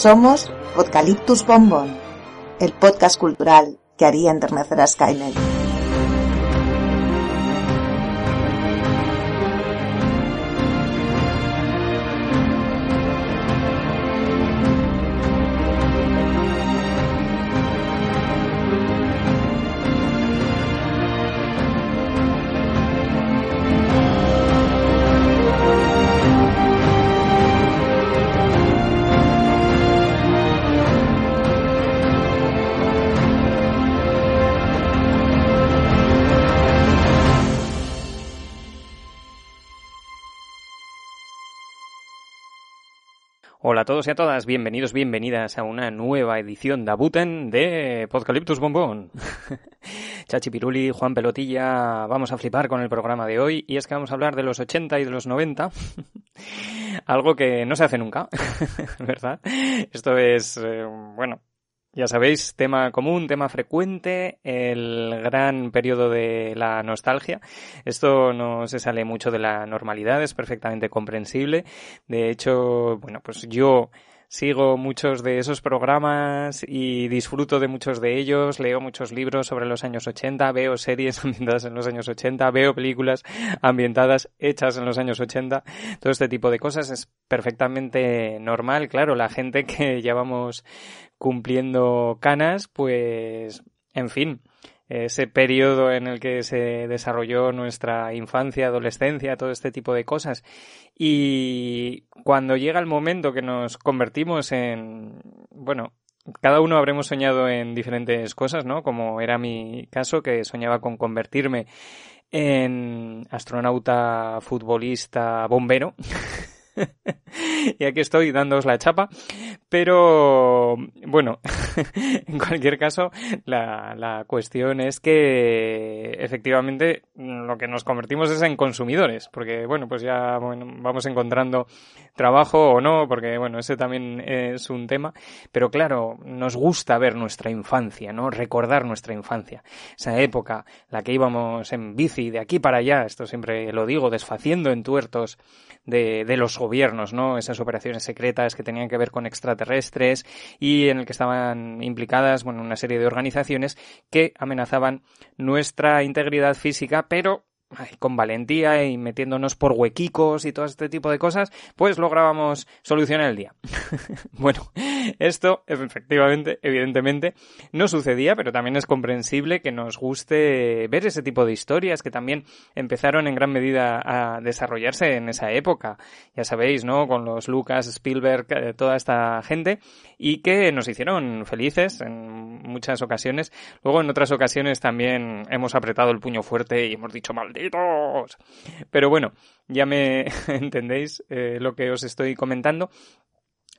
Somos Podcaliptus Bombón, el podcast cultural que haría enternecer a Skynet. Todos y a todas, bienvenidos, bienvenidas a una nueva edición de Abuten de Podcaliptus Bombón. Chachi Piruli, Juan Pelotilla, vamos a flipar con el programa de hoy y es que vamos a hablar de los 80 y de los 90. Algo que no se hace nunca, ¿verdad? Esto es, eh, bueno, ya sabéis, tema común, tema frecuente, el gran periodo de la nostalgia. Esto no se sale mucho de la normalidad, es perfectamente comprensible. De hecho, bueno, pues yo sigo muchos de esos programas y disfruto de muchos de ellos, leo muchos libros sobre los años 80, veo series ambientadas en los años 80, veo películas ambientadas hechas en los años 80, todo este tipo de cosas es perfectamente normal, claro, la gente que llevamos cumpliendo canas, pues, en fin, ese periodo en el que se desarrolló nuestra infancia, adolescencia, todo este tipo de cosas. Y cuando llega el momento que nos convertimos en, bueno, cada uno habremos soñado en diferentes cosas, ¿no? Como era mi caso, que soñaba con convertirme en astronauta, futbolista, bombero. y aquí estoy dándoos la chapa. Pero bueno, en cualquier caso, la, la, cuestión es que efectivamente lo que nos convertimos es en consumidores, porque bueno, pues ya vamos encontrando trabajo o no, porque bueno, ese también es un tema, pero claro, nos gusta ver nuestra infancia, ¿no? Recordar nuestra infancia, esa época, la que íbamos en bici de aquí para allá, esto siempre lo digo, desfaciendo en tuertos de, de los gobiernos, ¿no? Esas operaciones secretas que tenían que ver con extraterrestres y en el que estaban implicadas, bueno, una serie de organizaciones que amenazaban nuestra integridad física, pero con valentía y metiéndonos por huequicos y todo este tipo de cosas, pues lográbamos solucionar el día. bueno, esto efectivamente, evidentemente, no sucedía, pero también es comprensible que nos guste ver ese tipo de historias que también empezaron en gran medida a desarrollarse en esa época. Ya sabéis, ¿no? Con los Lucas, Spielberg, eh, toda esta gente, y que nos hicieron felices en muchas ocasiones. Luego, en otras ocasiones también hemos apretado el puño fuerte y hemos dicho, maldito pero bueno, ya me entendéis eh, lo que os estoy comentando.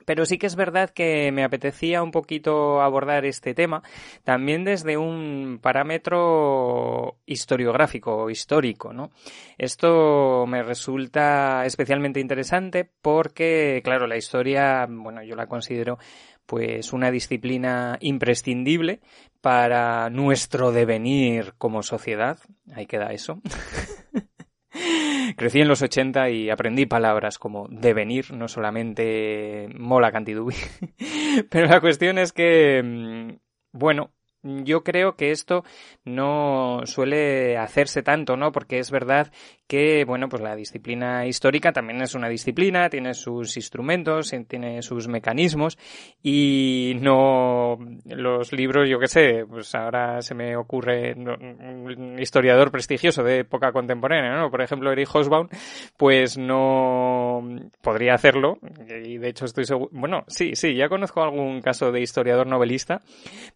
Pero sí que es verdad que me apetecía un poquito abordar este tema también desde un parámetro historiográfico o histórico, ¿no? Esto me resulta especialmente interesante porque, claro, la historia, bueno, yo la considero pues una disciplina imprescindible para nuestro devenir como sociedad. Ahí queda eso. Crecí en los 80 y aprendí palabras como devenir, no solamente mola cantidubi. Pero la cuestión es que, mm, bueno, yo creo que esto no suele hacerse tanto, ¿no? Porque es verdad que, bueno, pues la disciplina histórica también es una disciplina, tiene sus instrumentos, tiene sus mecanismos y no los libros, yo qué sé, pues ahora se me ocurre un historiador prestigioso de época contemporánea, ¿no? Por ejemplo, Eric Hobsbawm, pues no podría hacerlo y de hecho estoy seguro, bueno, sí, sí, ya conozco algún caso de historiador novelista,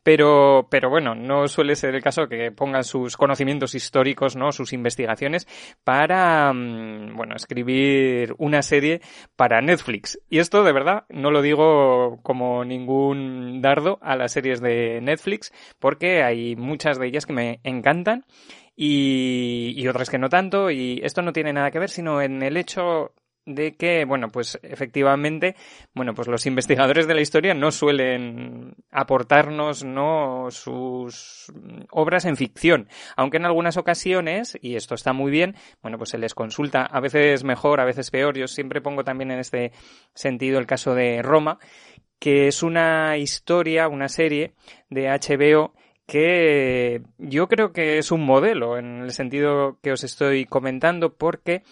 pero, pero bueno, no suele ser el caso que pongan sus conocimientos históricos, ¿no? Sus investigaciones para mm, bueno, escribir una serie para Netflix. Y esto, de verdad, no lo digo como ningún dardo a las series de Netflix, porque hay muchas de ellas que me encantan y, y otras que no tanto, y esto no tiene nada que ver, sino en el hecho de que, bueno, pues efectivamente, bueno, pues los investigadores de la historia no suelen aportarnos, no sus obras en ficción, aunque en algunas ocasiones, y esto está muy bien, bueno, pues se les consulta, a veces mejor, a veces peor, yo siempre pongo también en este sentido el caso de Roma, que es una historia, una serie de HBO que yo creo que es un modelo en el sentido que os estoy comentando porque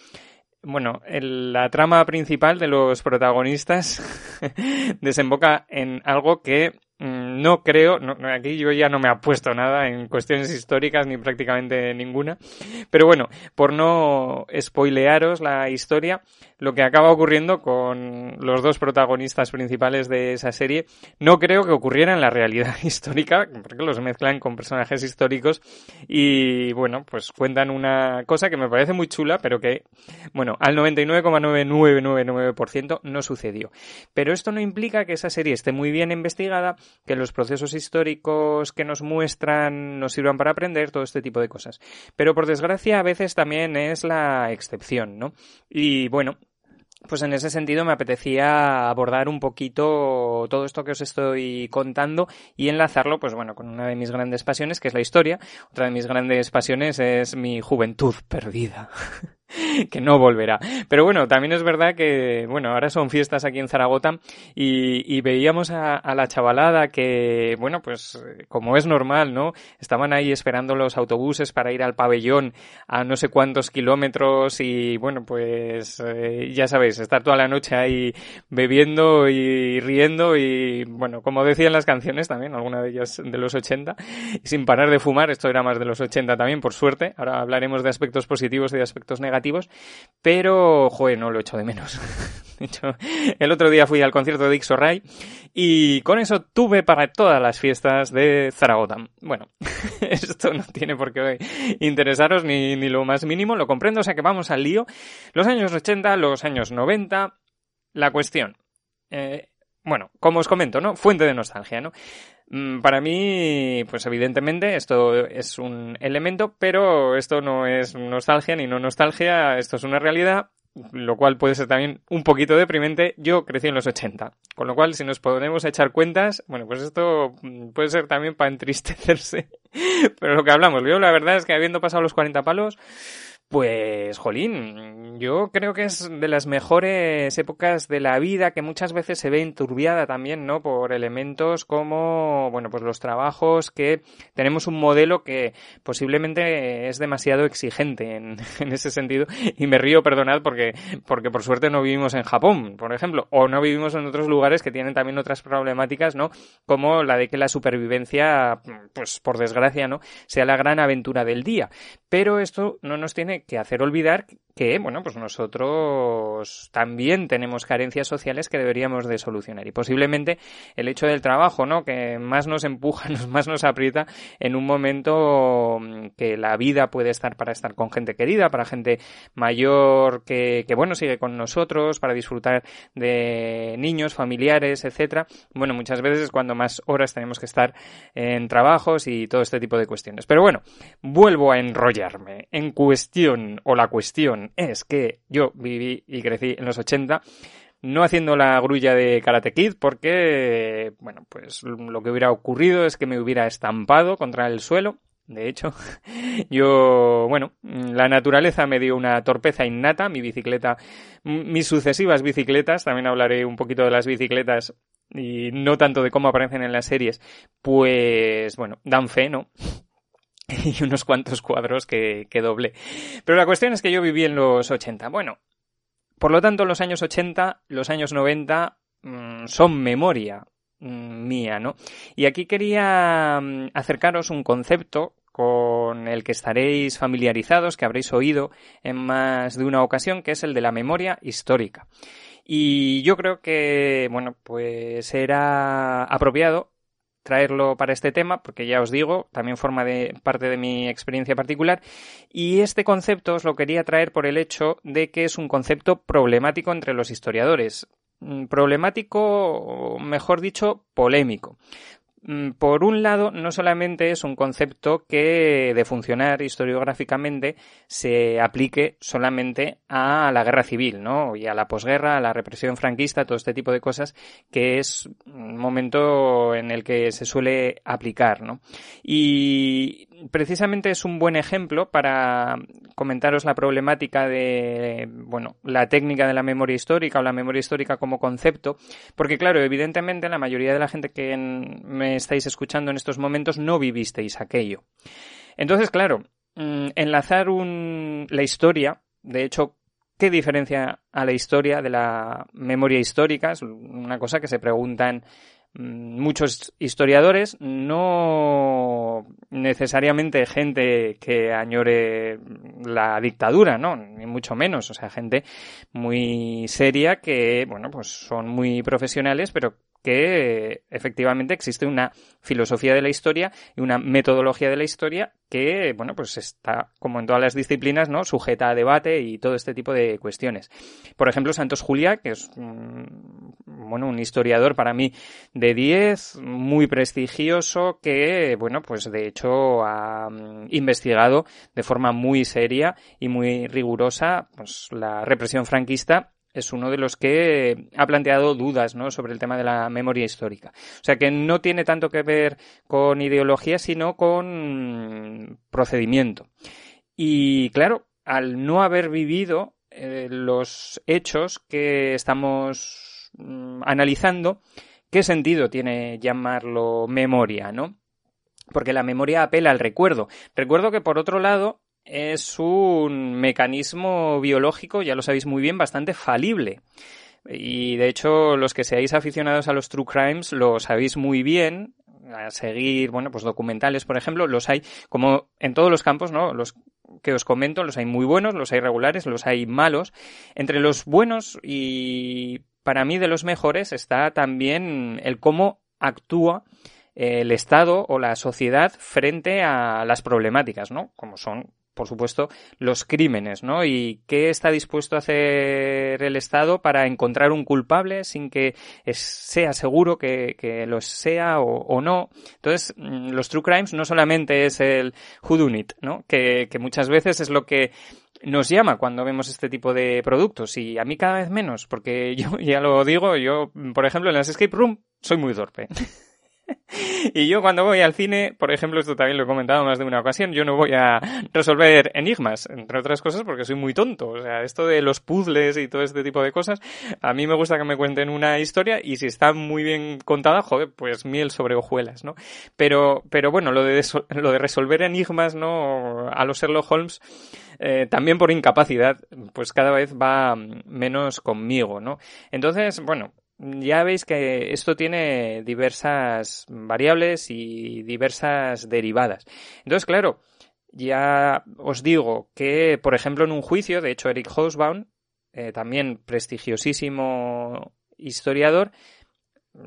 bueno, la trama principal de los protagonistas desemboca en algo que no creo, aquí yo ya no me apuesto nada en cuestiones históricas ni prácticamente ninguna, pero bueno, por no spoilearos la historia, lo que acaba ocurriendo con los dos protagonistas principales de esa serie, no creo que ocurriera en la realidad histórica, porque los mezclan con personajes históricos y bueno, pues cuentan una cosa que me parece muy chula, pero que, bueno, al 99,9999% no sucedió. Pero esto no implica que esa serie esté muy bien investigada, que los procesos históricos que nos muestran nos sirvan para aprender todo este tipo de cosas. Pero por desgracia a veces también es la excepción, ¿no? Y bueno, pues en ese sentido me apetecía abordar un poquito todo esto que os estoy contando y enlazarlo, pues bueno, con una de mis grandes pasiones, que es la historia. Otra de mis grandes pasiones es mi juventud perdida. que no volverá. Pero bueno, también es verdad que, bueno, ahora son fiestas aquí en Zaragoza y, veíamos a, la chavalada que, bueno, pues como es normal, ¿no? Estaban ahí esperando los autobuses para ir al pabellón a no sé cuántos kilómetros y, bueno, pues eh, ya sabéis, estar toda la noche ahí bebiendo y riendo y, bueno, como decían las canciones también, alguna de ellas de los 80, y sin parar de fumar, esto era más de los 80 también, por suerte. Ahora hablaremos de aspectos positivos y de aspectos negativos pero, joder, no lo echo de menos. De hecho, el otro día fui al concierto de Ixo Ray y con eso tuve para todas las fiestas de Zaragoza. Bueno, esto no tiene por qué interesaros ni, ni lo más mínimo, lo comprendo, o sea que vamos al lío. Los años 80, los años 90, la cuestión. Eh, bueno, como os comento, ¿no? Fuente de nostalgia, ¿no? Mm, para mí, pues evidentemente esto es un elemento, pero esto no es nostalgia ni no nostalgia, esto es una realidad, lo cual puede ser también un poquito deprimente. Yo crecí en los 80, con lo cual si nos podemos echar cuentas, bueno, pues esto mm, puede ser también para entristecerse, pero lo que hablamos, yo la verdad es que habiendo pasado los 40 palos, pues, jolín, yo creo que es de las mejores épocas de la vida que muchas veces se ve enturbiada también, ¿no? Por elementos como, bueno, pues los trabajos que tenemos un modelo que posiblemente es demasiado exigente en, en ese sentido. Y me río, perdonad, porque, porque por suerte no vivimos en Japón, por ejemplo, o no vivimos en otros lugares que tienen también otras problemáticas, ¿no? Como la de que la supervivencia, pues por desgracia, ¿no? Sea la gran aventura del día. Pero esto no nos tiene que hacer olvidar que, bueno, pues nosotros también tenemos carencias sociales que deberíamos de solucionar. Y posiblemente el hecho del trabajo, ¿no? Que más nos empuja, más nos aprieta en un momento mm, que la vida puede estar para estar con gente querida, para gente mayor que, que bueno, sigue con nosotros, para disfrutar de niños, familiares, etcétera. Bueno, muchas veces es cuando más horas tenemos que estar en trabajos y todo este tipo de cuestiones. Pero bueno, vuelvo a enrollarme. En cuestión, o la cuestión es que yo viví y crecí en los 80 no haciendo la grulla de Karate Kid porque, bueno, pues lo que hubiera ocurrido es que me hubiera estampado contra el suelo. De hecho, yo, bueno, la naturaleza me dio una torpeza innata, mi bicicleta, mis sucesivas bicicletas, también hablaré un poquito de las bicicletas y no tanto de cómo aparecen en las series, pues, bueno, dan fe, ¿no? y unos cuantos cuadros que, que doble. Pero la cuestión es que yo viví en los 80. Bueno, por lo tanto, los años 80, los años 90 mm, son memoria mm, mía, ¿no? Y aquí quería mm, acercaros un concepto con el que estaréis familiarizados, que habréis oído en más de una ocasión, que es el de la memoria histórica. Y yo creo que, bueno, pues era apropiado traerlo para este tema, porque ya os digo, también forma de parte de mi experiencia particular. Y este concepto os lo quería traer por el hecho de que es un concepto problemático entre los historiadores. Mm, problemático, mejor dicho, polémico. Mm, por un lado, no solamente es un concepto que de funcionar historiográficamente se aplique solamente a la guerra civil, ¿no? Y a la posguerra, a la represión franquista, todo este tipo de cosas, que es un momento en el que se suele aplicar, ¿no? Y precisamente es un buen ejemplo para comentaros la problemática de, bueno, la técnica de la memoria histórica o la memoria histórica como concepto, porque claro, evidentemente la mayoría de la gente que me estáis escuchando en estos momentos no vivisteis aquello. Entonces, claro, mm, enlazar la historia, de hecho, ¿qué diferencia a la historia de la memoria histórica? Es una cosa que se preguntan Mm, muchos historiadores, no necesariamente gente que añore la dictadura, ¿no? Ni mucho menos, o sea, gente muy seria que, bueno, pues son muy profesionales, pero que efectivamente existe una filosofía de la historia y una metodología de la historia que, bueno, pues está, como en todas las disciplinas, ¿no? Sujeta a debate y todo este tipo de cuestiones. Por ejemplo, Santos Juliá, que es, bueno, un historiador para mí de 10, muy prestigioso, que, bueno, pues de hecho ha mm, investigado de forma muy seria y muy rigurosa, pues la represión franquista es uno de los que ha planteado dudas ¿no? sobre el tema de la memoria histórica. O sea que no tiene tanto que ver con ideología, sino con procedimiento. Y claro, al no haber vivido eh, los hechos que estamos mm, analizando, ¿qué sentido tiene llamarlo memoria, no? Porque la memoria apela al recuerdo. Recuerdo que por otro lado es un mecanismo biológico, ya lo sabéis muy bien, bastante falible. Y de hecho, los que seáis aficionados a los true crimes lo sabéis muy bien. A seguir, bueno, pues documentales, por ejemplo, los hay, como en todos los campos, ¿no? Los que os comento, los hay muy buenos, los hay regulares, los hay malos. Entre los buenos y para mí de los mejores está también el cómo actúa el Estado o la sociedad frente a las problemáticas, ¿no? Como son por supuesto, los crímenes, ¿no? Y qué está dispuesto a hacer el Estado para encontrar un culpable sin que sea seguro que, lo sea o, no. Entonces, mm, los true crimes no solamente es el whodunit, ¿no? Que, que muchas veces es lo que nos llama cuando vemos este tipo de productos y a mí cada vez menos, porque yo ya lo digo, yo, por ejemplo, en las escape room soy muy torpe. y yo cuando voy al cine, por ejemplo, esto también lo he comentado más de una ocasión, yo no voy a resolver enigmas, entre otras cosas porque soy muy tonto. O sea, esto de los puzzles y todo este tipo de cosas, a mí me gusta que me cuenten una historia y si está muy bien contada, joder, pues miel sobre hojuelas, ¿no? Pero, pero bueno, lo de, resolver enigmas, ¿no? A los Sherlock Holmes, eh, también por incapacidad, pues cada vez va menos conmigo, ¿no? Entonces, bueno, ya veis que esto tiene diversas variables y diversas derivadas. Entonces, claro, ya os digo que, por ejemplo, en un juicio, de hecho, Eric Hobsbawm, eh, también prestigiosísimo historiador,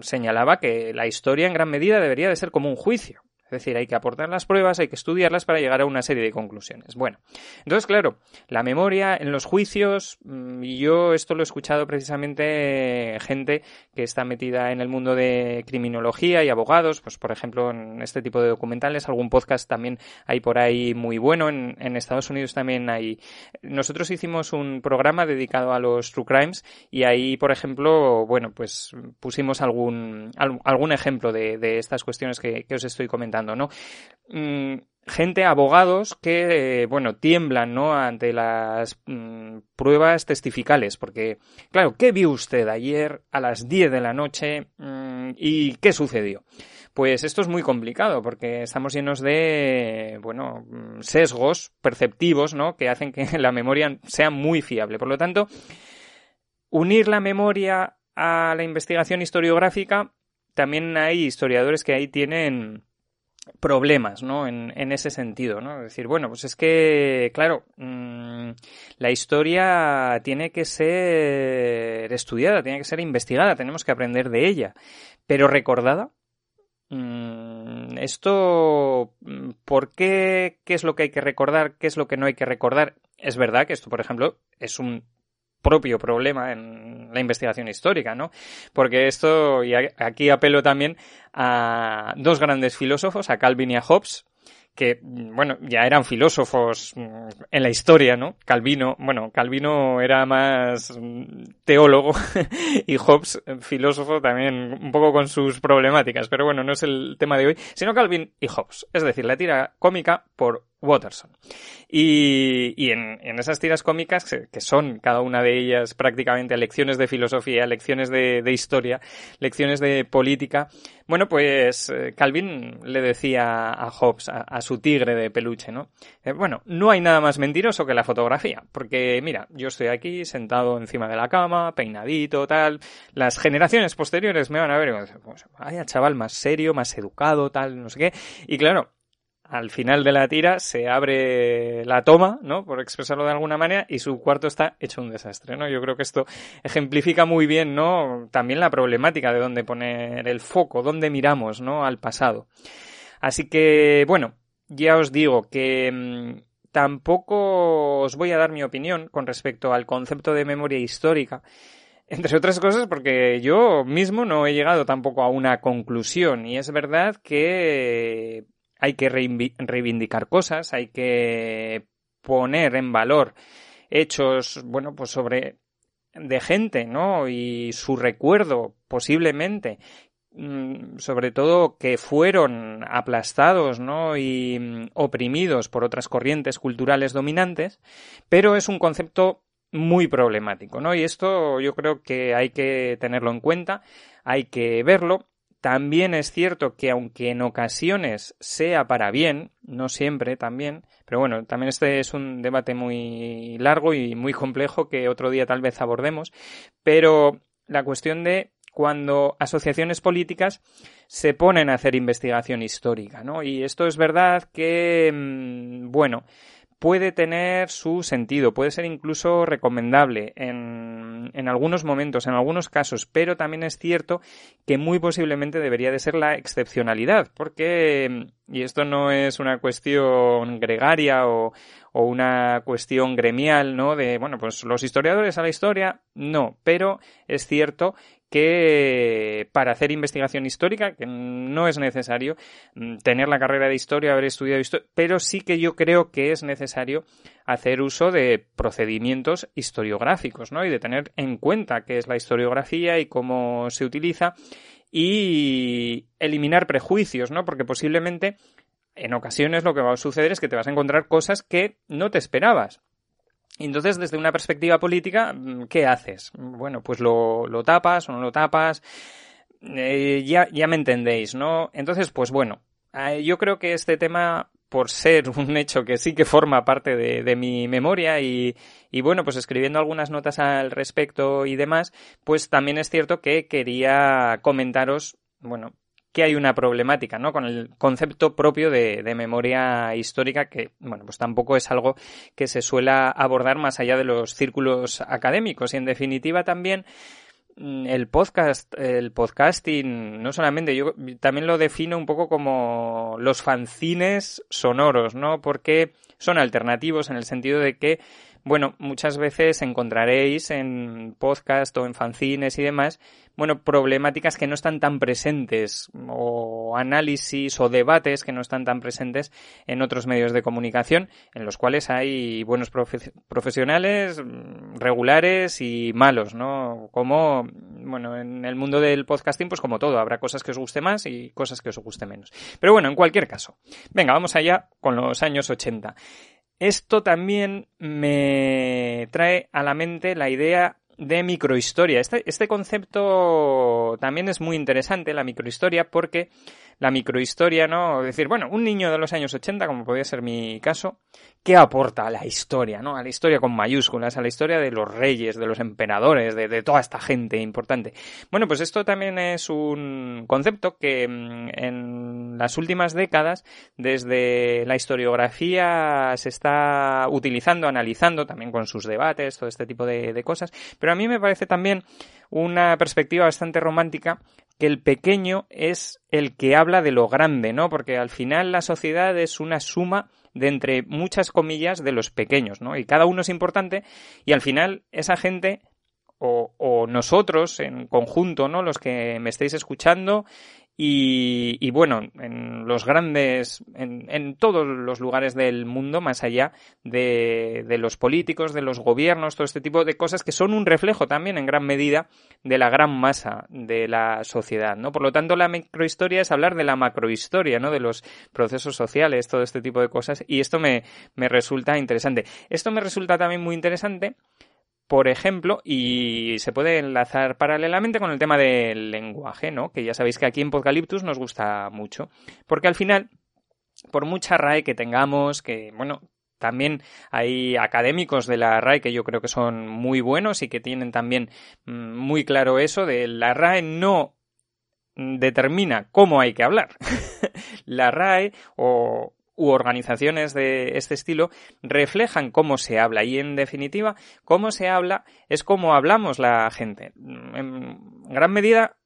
señalaba que la historia en gran medida debería de ser como un juicio. Es decir, hay que aportar las pruebas, hay que estudiarlas para llegar a una serie de conclusiones. Bueno, entonces, claro, la memoria en los juicios, mm, yo esto lo he escuchado precisamente gente que está metida en el mundo de criminología y abogados, pues por ejemplo en este tipo de documentales, algún podcast también hay por ahí muy bueno, en, Estados Unidos también hay. Nosotros hicimos un programa dedicado a los true crimes y ahí, por ejemplo, bueno, pues pusimos algún, algún ejemplo de estas cuestiones que os estoy comentando. ¿No? Mm, gente, abogados que, bueno, tiemblan, ¿no? Ante las mm, pruebas testificales, porque, claro, ¿qué vio usted ayer a las 10 de la noche mm, y qué sucedió? Pues esto es muy complicado porque estamos llenos de, bueno, sesgos perceptivos, ¿no? Que hacen que la memoria sea muy fiable. Por lo tanto, unir la memoria a la investigación historiográfica, también hay historiadores que ahí tienen problemas, ¿no? En, ese sentido, ¿no? Es decir, bueno, pues es que, claro, mmm, la historia tiene que ser estudiada, tiene que ser investigada, tenemos que aprender de ella, pero recordada. Mmm, esto, ¿por qué? ¿Qué es lo que hay que recordar? ¿Qué es lo que no hay que recordar? Es verdad que esto, por ejemplo, es un propio problema en la investigación histórica, ¿no? Porque esto, y aquí apelo también a dos grandes filósofos, a Calvin y a Hobbes, que, bueno, ya eran filósofos mm, en la historia, ¿no? Calvino, bueno, Calvino era más mm, teólogo y Hobbes filósofo también un poco con sus problemáticas, pero bueno, no es el tema de hoy, sino Calvin y Hobbes, es decir, la tira cómica por Watterson. Y, y en, en, esas tiras cómicas, que son cada una de ellas prácticamente lecciones de filosofía, lecciones de, historia, lecciones de política, bueno, pues eh, Calvin le decía a Hobbes, a, su tigre de peluche, ¿no? Eh, bueno, no hay nada más mentiroso que la fotografía, porque mira, yo estoy aquí sentado encima de la cama, peinadito, tal, las generaciones posteriores me van a ver pues, vaya chaval más serio, más educado, tal, no sé qué, y claro, al final de la tira se abre la toma, ¿no? Por expresarlo de alguna manera, y su cuarto está hecho un desastre, ¿no? Yo creo que esto ejemplifica muy bien, ¿no? También la problemática de dónde poner el foco, dónde miramos, ¿no? Al pasado. Así que, bueno, ya os digo que mm, tampoco os voy a dar mi opinión con respecto al concepto de memoria histórica. Entre otras cosas porque yo mismo no he llegado tampoco a una conclusión y es verdad que hay que reivindicar cosas, hay que poner en valor hechos, bueno, pues sobre de gente, ¿no? Y su recuerdo, posiblemente, mm, sobre todo que fueron aplastados, ¿no? Y mm, oprimidos por otras corrientes culturales dominantes, pero es un concepto muy problemático, ¿no? Y esto yo creo que hay que tenerlo en cuenta, hay que verlo también es cierto que aunque en ocasiones sea para bien, no siempre también, pero bueno, también este es un debate muy largo y muy complejo que otro día tal vez abordemos, pero la cuestión de cuando asociaciones políticas se ponen a hacer investigación histórica, ¿no? Y esto es verdad que, mm, bueno, puede tener su sentido, puede ser incluso recomendable en, en, algunos momentos, en algunos casos, pero también es cierto que muy posiblemente debería de ser la excepcionalidad, porque, y esto no es una cuestión gregaria o, o una cuestión gremial, ¿no? De, bueno, pues los historiadores a la historia, no, pero es cierto que para hacer investigación histórica, que no es necesario mm, tener la carrera de historia, haber estudiado historia, pero sí que yo creo que es necesario hacer uso de procedimientos historiográficos, ¿no? Y de tener en cuenta qué es la historiografía y cómo se utiliza y eliminar prejuicios, ¿no? Porque posiblemente en ocasiones lo que va a suceder es que te vas a encontrar cosas que no te esperabas. Entonces, desde una perspectiva política, mm, ¿qué haces? Bueno, pues lo, lo tapas o no lo tapas. Eh, ya, ya me entendéis, ¿no? Entonces, pues bueno, eh, yo creo que este tema, por ser un hecho que sí que forma parte de, de mi memoria y, y, bueno, pues escribiendo algunas notas al respecto y demás, pues también es cierto que quería comentaros, bueno, que hay una problemática, ¿no? Con el concepto propio de, memoria histórica que, bueno, pues tampoco es algo que se suela abordar más allá de los círculos académicos y en definitiva también mm, el podcast, el podcasting, no solamente, yo también lo defino un poco como los fanzines sonoros, ¿no? Porque son alternativos en el sentido de que bueno, muchas veces encontraréis en podcast o en fanzines y demás, bueno, problemáticas que no están tan presentes o análisis o debates que no están tan presentes en otros medios de comunicación, en los cuales hay buenos profesionales, mm, regulares y malos, ¿no? Como, bueno, en el mundo del podcasting, pues como todo, habrá cosas que os guste más y cosas que os guste menos. Pero bueno, en cualquier caso, venga, vamos allá con los años 80. Esto también me trae a la mente la idea de microhistoria. Este, este concepto también es muy interesante, la microhistoria, porque la microhistoria, ¿no? Es decir, bueno, un niño de los años 80, como podría ser mi caso, ¿qué aporta a la historia, ¿no? A la historia con mayúsculas, a la historia de los reyes, de los emperadores, de, toda esta gente importante. Bueno, pues esto también es un concepto que mm, en las últimas décadas, desde la historiografía, se está utilizando, analizando, también con sus debates, todo este tipo de cosas, pero a mí me parece también una perspectiva bastante romántica que el pequeño es el que habla de lo grande, ¿no? Porque al final la sociedad es una suma de entre muchas comillas de los pequeños, ¿no? Y cada uno es importante y al final esa gente o, o, nosotros en conjunto, ¿no? Los que me estáis escuchando y, bueno, en los grandes, en, en, todos los lugares del mundo, más allá de, de, los políticos, de los gobiernos, todo este tipo de cosas que son un reflejo también en gran medida de la gran masa de la sociedad, ¿no? Por lo tanto, la microhistoria es hablar de la macrohistoria, ¿no? De los procesos sociales, todo este tipo de cosas, y esto me, me resulta interesante. Esto me resulta también muy interesante por ejemplo, y se puede enlazar paralelamente con el tema del lenguaje, ¿no? Que ya sabéis que aquí en Podcaliptus nos gusta mucho. Porque al final, por mucha RAE que tengamos, que, bueno, también hay académicos de la RAE que yo creo que son muy buenos y que tienen también mm, muy claro eso de la RAE no determina cómo hay que hablar. la RAE o, u organizaciones de este estilo reflejan cómo se habla y en definitiva cómo se habla es cómo hablamos la gente. En gran medida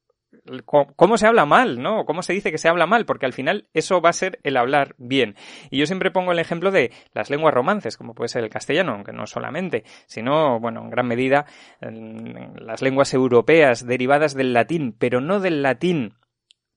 cómo se habla mal, ¿no? Cómo se dice que se habla mal, porque al final eso va a ser el hablar bien. Y yo siempre pongo el ejemplo de las lenguas romances, como puede ser el castellano, aunque no solamente, sino, bueno, en gran medida las lenguas europeas derivadas del latín, pero no del latín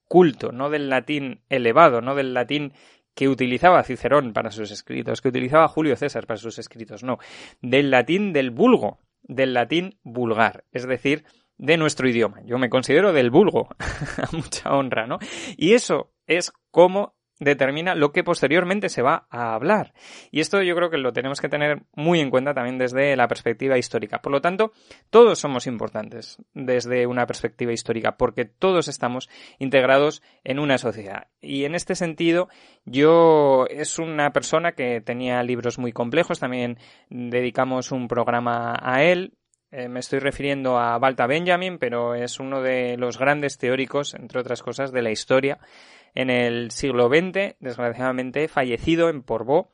culto, no del latín elevado, no del latín que utilizaba Cicerón para sus escritos, que utilizaba Julio César para sus escritos, no, del latín del vulgo, del latín vulgar, es decir, de nuestro idioma. Yo me considero del vulgo, a mucha honra, ¿no? Y eso es como determina lo que posteriormente se va a hablar. Y esto yo creo que lo tenemos que tener muy en cuenta también desde la perspectiva histórica. Por lo tanto, todos somos importantes desde una perspectiva histórica, porque todos estamos integrados en una sociedad. Y en este sentido, yo es una persona que tenía libros muy complejos, también dedicamos un programa a él, eh, me estoy refiriendo a Walter Benjamin, pero es uno de los grandes teóricos, entre otras cosas, de la historia en el siglo XX, desgraciadamente fallecido en Porvoo,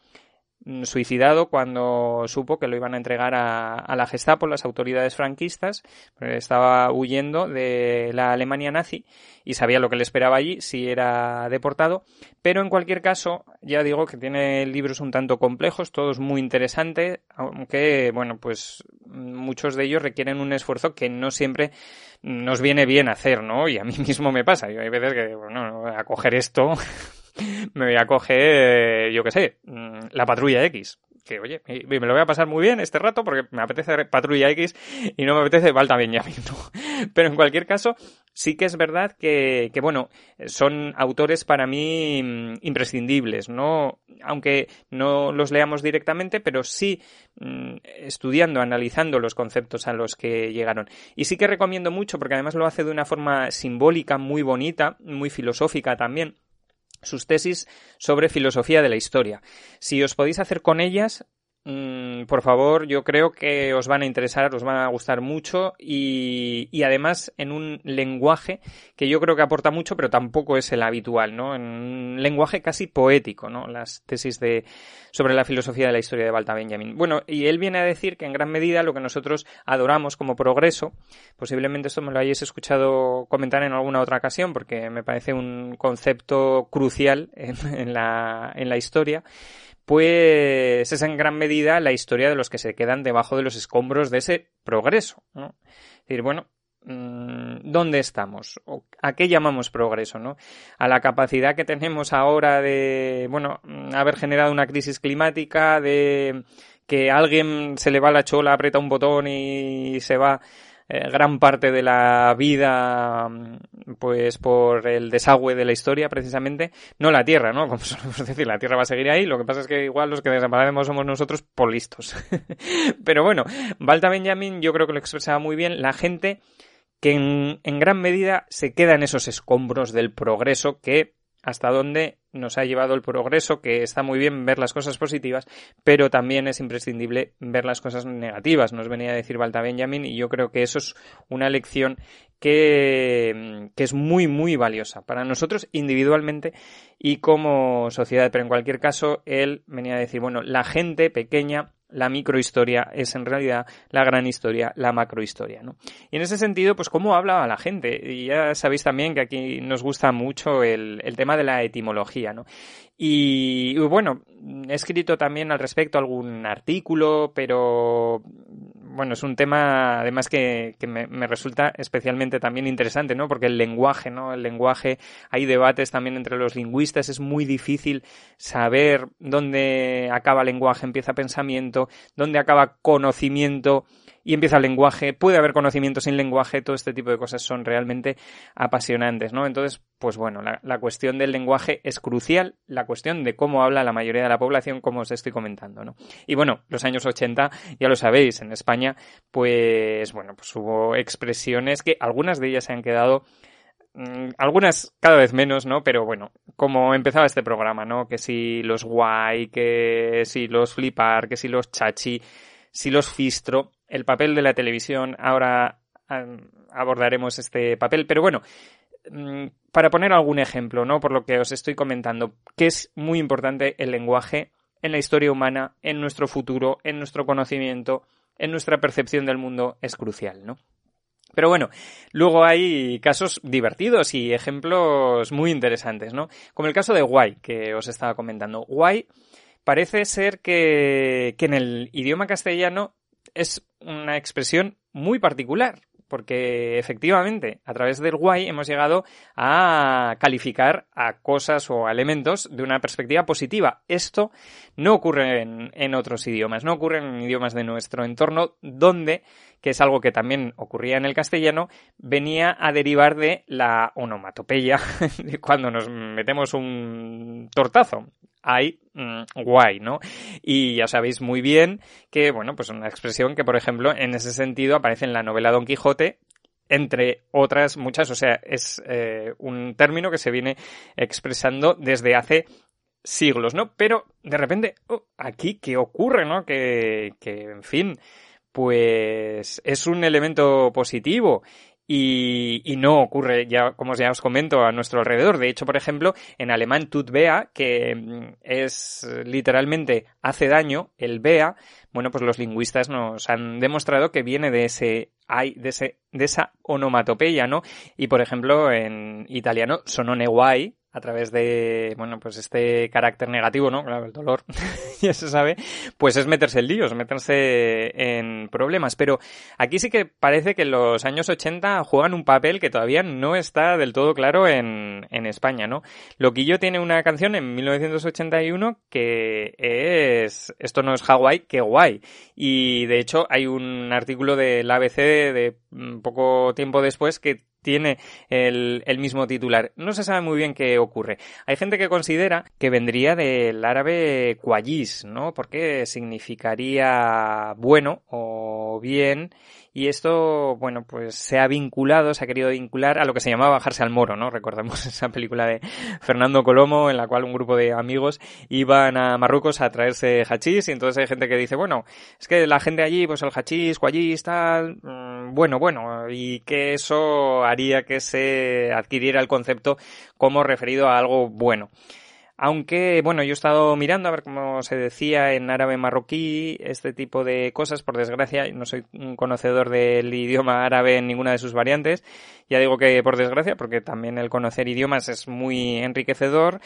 suicidado cuando supo que lo iban a entregar a, la Gestapo, las autoridades franquistas, estaba huyendo de la Alemania nazi y sabía lo que le esperaba allí si era deportado, pero en cualquier caso, ya digo que tiene libros un tanto complejos, todos muy interesantes, aunque, bueno, pues muchos de ellos requieren un esfuerzo que no siempre nos viene bien hacer, ¿no? Y a mí mismo me pasa. Yo hay veces que, bueno, a coger esto, me voy a coger, yo qué sé, mm, la patrulla X que oye, me lo voy a pasar muy bien este rato porque me apetece Patrulla X y no me apetece Balta Benjamin, ¿no? Pero en cualquier caso, sí que es verdad que, que, bueno, son autores para mí mm, imprescindibles, ¿no? Aunque no los leamos directamente, pero sí mm, estudiando, analizando los conceptos a los que llegaron. Y sí que recomiendo mucho, porque además lo hace de una forma simbólica, muy bonita, muy filosófica también sus tesis sobre filosofía de la historia. Si os podéis hacer con ellas, Mm, por favor, yo creo que os van a interesar, os van a gustar mucho y, y, además en un lenguaje que yo creo que aporta mucho, pero tampoco es el habitual, ¿no? En un lenguaje casi poético, ¿no? Las tesis de, sobre la filosofía de la historia de Walter Benjamin. Bueno, y él viene a decir que en gran medida lo que nosotros adoramos como progreso, posiblemente esto me lo hayáis escuchado comentar en alguna otra ocasión porque me parece un concepto crucial en la, en la historia, pues es en gran medida la historia de los que se quedan debajo de los escombros de ese progreso. ¿no? Es decir, bueno, mm, ¿dónde estamos? ¿A qué llamamos progreso? ¿no? A la capacidad que tenemos ahora de, bueno, mm, haber generado una crisis climática, de que alguien se le va la chola, aprieta un botón y se va eh, gran parte de la vida mm, pues por el desagüe de la historia precisamente, no la Tierra, ¿no? Como solemos decir, la Tierra va a seguir ahí, lo que pasa es que igual los que desaparecemos somos nosotros por listos. Pero bueno, Balta Benjamin yo creo que lo expresaba muy bien, la gente que en, en gran medida se queda en esos escombros del progreso que hasta dónde nos ha llevado el progreso, que está muy bien ver las cosas positivas, pero también es imprescindible ver las cosas negativas, nos venía a decir Balta Benjamin, y yo creo que eso es una lección que, que es muy, muy valiosa para nosotros individualmente y como sociedad. Pero en cualquier caso, él venía a decir, bueno, la gente pequeña la microhistoria es en realidad la gran historia, la macrohistoria, ¿no? Y en ese sentido, pues cómo habla la gente. Y ya sabéis también que aquí nos gusta mucho el, el tema de la etimología, ¿no? Y, bueno, he escrito también al respecto algún artículo, pero bueno, es un tema además que, me, me, resulta especialmente también interesante, ¿no? Porque el lenguaje, ¿no? El lenguaje, hay debates también entre los lingüistas, es muy difícil saber dónde acaba lenguaje, empieza pensamiento, dónde acaba conocimiento y empieza el lenguaje, puede haber conocimiento sin lenguaje, todo este tipo de cosas son realmente apasionantes, ¿no? Entonces, pues bueno, la, cuestión del lenguaje es crucial, la cuestión de cómo habla la mayoría de la población, como os estoy comentando, ¿no? Y bueno, los años 80, ya lo sabéis, en España, pues bueno, pues hubo expresiones que algunas de ellas se han quedado mm, algunas cada vez menos, ¿no? Pero bueno, como empezaba este programa, ¿no? Que si los guay, que si los flipar, que si los chachi, si los fistro, el papel de la televisión, ahora abordaremos este papel, pero bueno, mm, para poner algún ejemplo, ¿no? Por lo que os estoy comentando, que es muy importante el lenguaje en la historia humana, en nuestro futuro, en nuestro conocimiento, en nuestra percepción del mundo, es crucial, ¿no? Pero bueno, luego hay casos divertidos y ejemplos muy interesantes, ¿no? Como el caso de Guay, que os estaba comentando. Guay parece ser que, que en el idioma castellano es una expresión muy particular, porque efectivamente a través del guay hemos llegado a calificar a cosas o a elementos de una perspectiva positiva. Esto no ocurre en, en, otros idiomas, no ocurre en idiomas de nuestro entorno donde, que es algo que también ocurría en el castellano, venía a derivar de la onomatopeya cuando nos metemos un tortazo hay mm, guay, ¿no? Y ya sabéis muy bien que, bueno, pues una expresión que, por ejemplo, en ese sentido aparece en la novela Don Quijote, entre otras muchas, o sea, es eh, un término que se viene expresando desde hace siglos, ¿no? Pero de repente, oh, aquí, ¿qué ocurre, no? Que, que, en fin, pues es un elemento positivo y, no ocurre, ya como ya os comento, a nuestro alrededor. De hecho, por ejemplo, en alemán tut bea, que mm, es literalmente hace daño, el bea, bueno, pues los lingüistas nos han demostrado que viene de ese de, ese, de esa onomatopeya, ¿no? Y por ejemplo, en italiano sonone guay, a través de, bueno, pues este carácter negativo, ¿no? Claro, el dolor, ya se sabe, pues es meterse en líos, meterse en problemas. Pero aquí sí que parece que los años 80 juegan un papel que todavía no está del todo claro en, en España, ¿no? Loquillo tiene una canción en 1981 que es Esto no es Hawái, qué guay. Y de hecho hay un artículo del ABC de poco tiempo después que tiene el, el, mismo titular. No se sabe muy bien qué ocurre. Hay gente que considera que vendría del árabe quayis, ¿no? Porque significaría bueno o bien y esto, bueno, pues se ha vinculado, se ha querido vincular a lo que se llamaba bajarse al moro, ¿no? Recordemos esa película de Fernando Colomo en la cual un grupo de amigos iban a Marruecos a traerse hachís y entonces hay gente que dice, bueno, es que la gente allí, pues el hachís, cuallís, tal, mm, bueno, bueno, y que eso haría que se adquiriera el concepto como referido a algo bueno. Aunque, bueno, yo he estado mirando a ver cómo se decía en árabe marroquí este tipo de cosas. Por desgracia, no soy un conocedor del idioma árabe en ninguna de sus variantes. Ya digo que por desgracia, porque también el conocer idiomas es muy enriquecedor.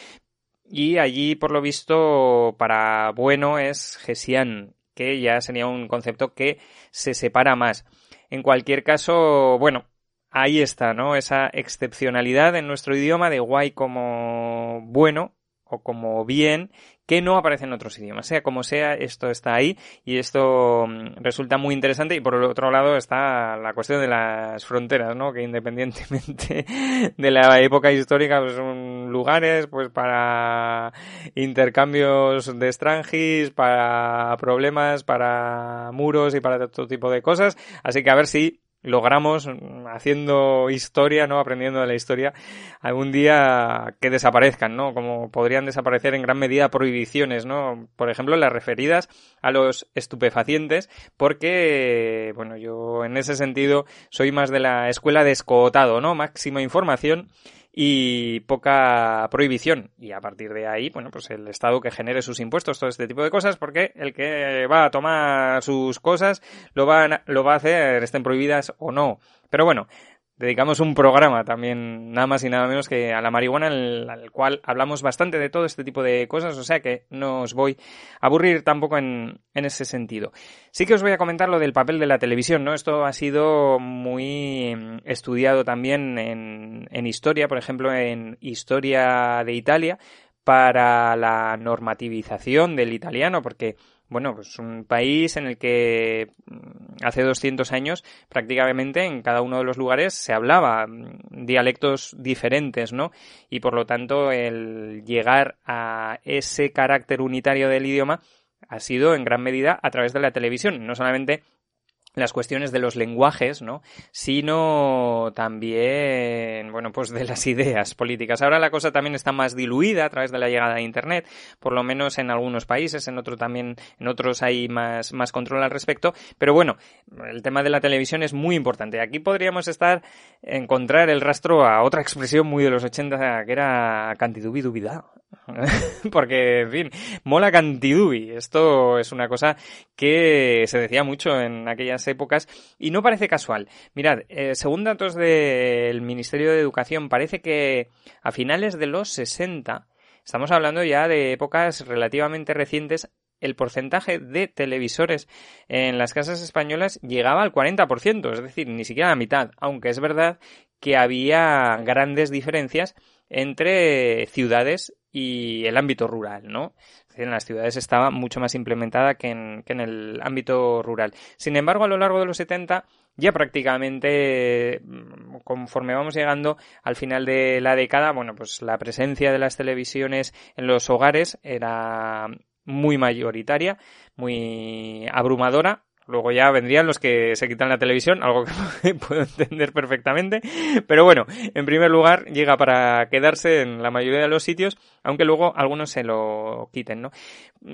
Y allí, por lo visto, para bueno es Gesian, que ya sería un concepto que se separa más. En cualquier caso, bueno, ahí está, ¿no? Esa excepcionalidad en nuestro idioma de guay como bueno o como bien que no aparece en otros idiomas. Sea como sea, esto está ahí y esto mm, resulta muy interesante y por el otro lado está la cuestión de las fronteras, ¿no? Que independientemente de la época histórica pues son lugares pues para intercambios de extranjis, para problemas, para muros y para todo tipo de cosas. Así que a ver si logramos, mm, haciendo historia, ¿no? Aprendiendo de la historia, algún día que desaparezcan, ¿no? Como podrían desaparecer en gran medida prohibiciones, ¿no? Por ejemplo, las referidas a los estupefacientes, porque, bueno, yo en ese sentido soy más de la escuela de escotado, ¿no? Máxima información y poca prohibición. Y a partir de ahí, bueno, pues el Estado que genere sus impuestos, todo este tipo de cosas, porque el que va a tomar sus cosas lo va a, lo va a hacer, estén prohibidas o no. Pero bueno, dedicamos un programa también, nada más y nada menos que a la marihuana, en el, cual hablamos bastante de todo este tipo de cosas, o sea que no os voy a aburrir tampoco en, en ese sentido. Sí que os voy a comentar lo del papel de la televisión, ¿no? Esto ha sido muy estudiado también en, en historia, por ejemplo, en Historia de Italia, para la normativización del italiano, porque bueno, pues un país en el que mm, hace 200 años prácticamente en cada uno de los lugares se hablaba mm, dialectos diferentes, ¿no? Y por lo tanto el llegar a ese carácter unitario del idioma ha sido en gran medida a través de la televisión, no solamente las cuestiones de los lenguajes, ¿no? Sino también, bueno, pues de las ideas políticas. Ahora la cosa también está más diluida a través de la llegada de Internet, por lo menos en algunos países, en otros también, en otros hay más, más control al respecto. Pero bueno, el tema de la televisión es muy importante. Aquí podríamos estar, encontrar el rastro a otra expresión muy de los 80 que era cantidubidubidad. Porque, en fin, mola cantidubi. Esto es una cosa que se decía mucho en aquellas épocas y no parece casual. Mirad, eh, según datos del Ministerio de Educación, parece que a finales de los 60, estamos hablando ya de épocas relativamente recientes, el porcentaje de televisores en las casas españolas llegaba al 40%, es decir, ni siquiera la mitad, aunque es verdad que había grandes diferencias entre ciudades y el ámbito rural, ¿no? En las ciudades estaba mucho más implementada que en, el ámbito rural. Sin embargo, a lo largo de los 70 ya prácticamente mm, conforme vamos llegando al final de la década, bueno, pues la presencia de las televisiones en los hogares era muy mayoritaria, muy abrumadora, Luego ya vendrían los que se quitan la televisión, algo que puedo entender perfectamente. Pero bueno, en primer lugar llega para quedarse en la mayoría de los sitios, aunque luego algunos se lo quiten, ¿no?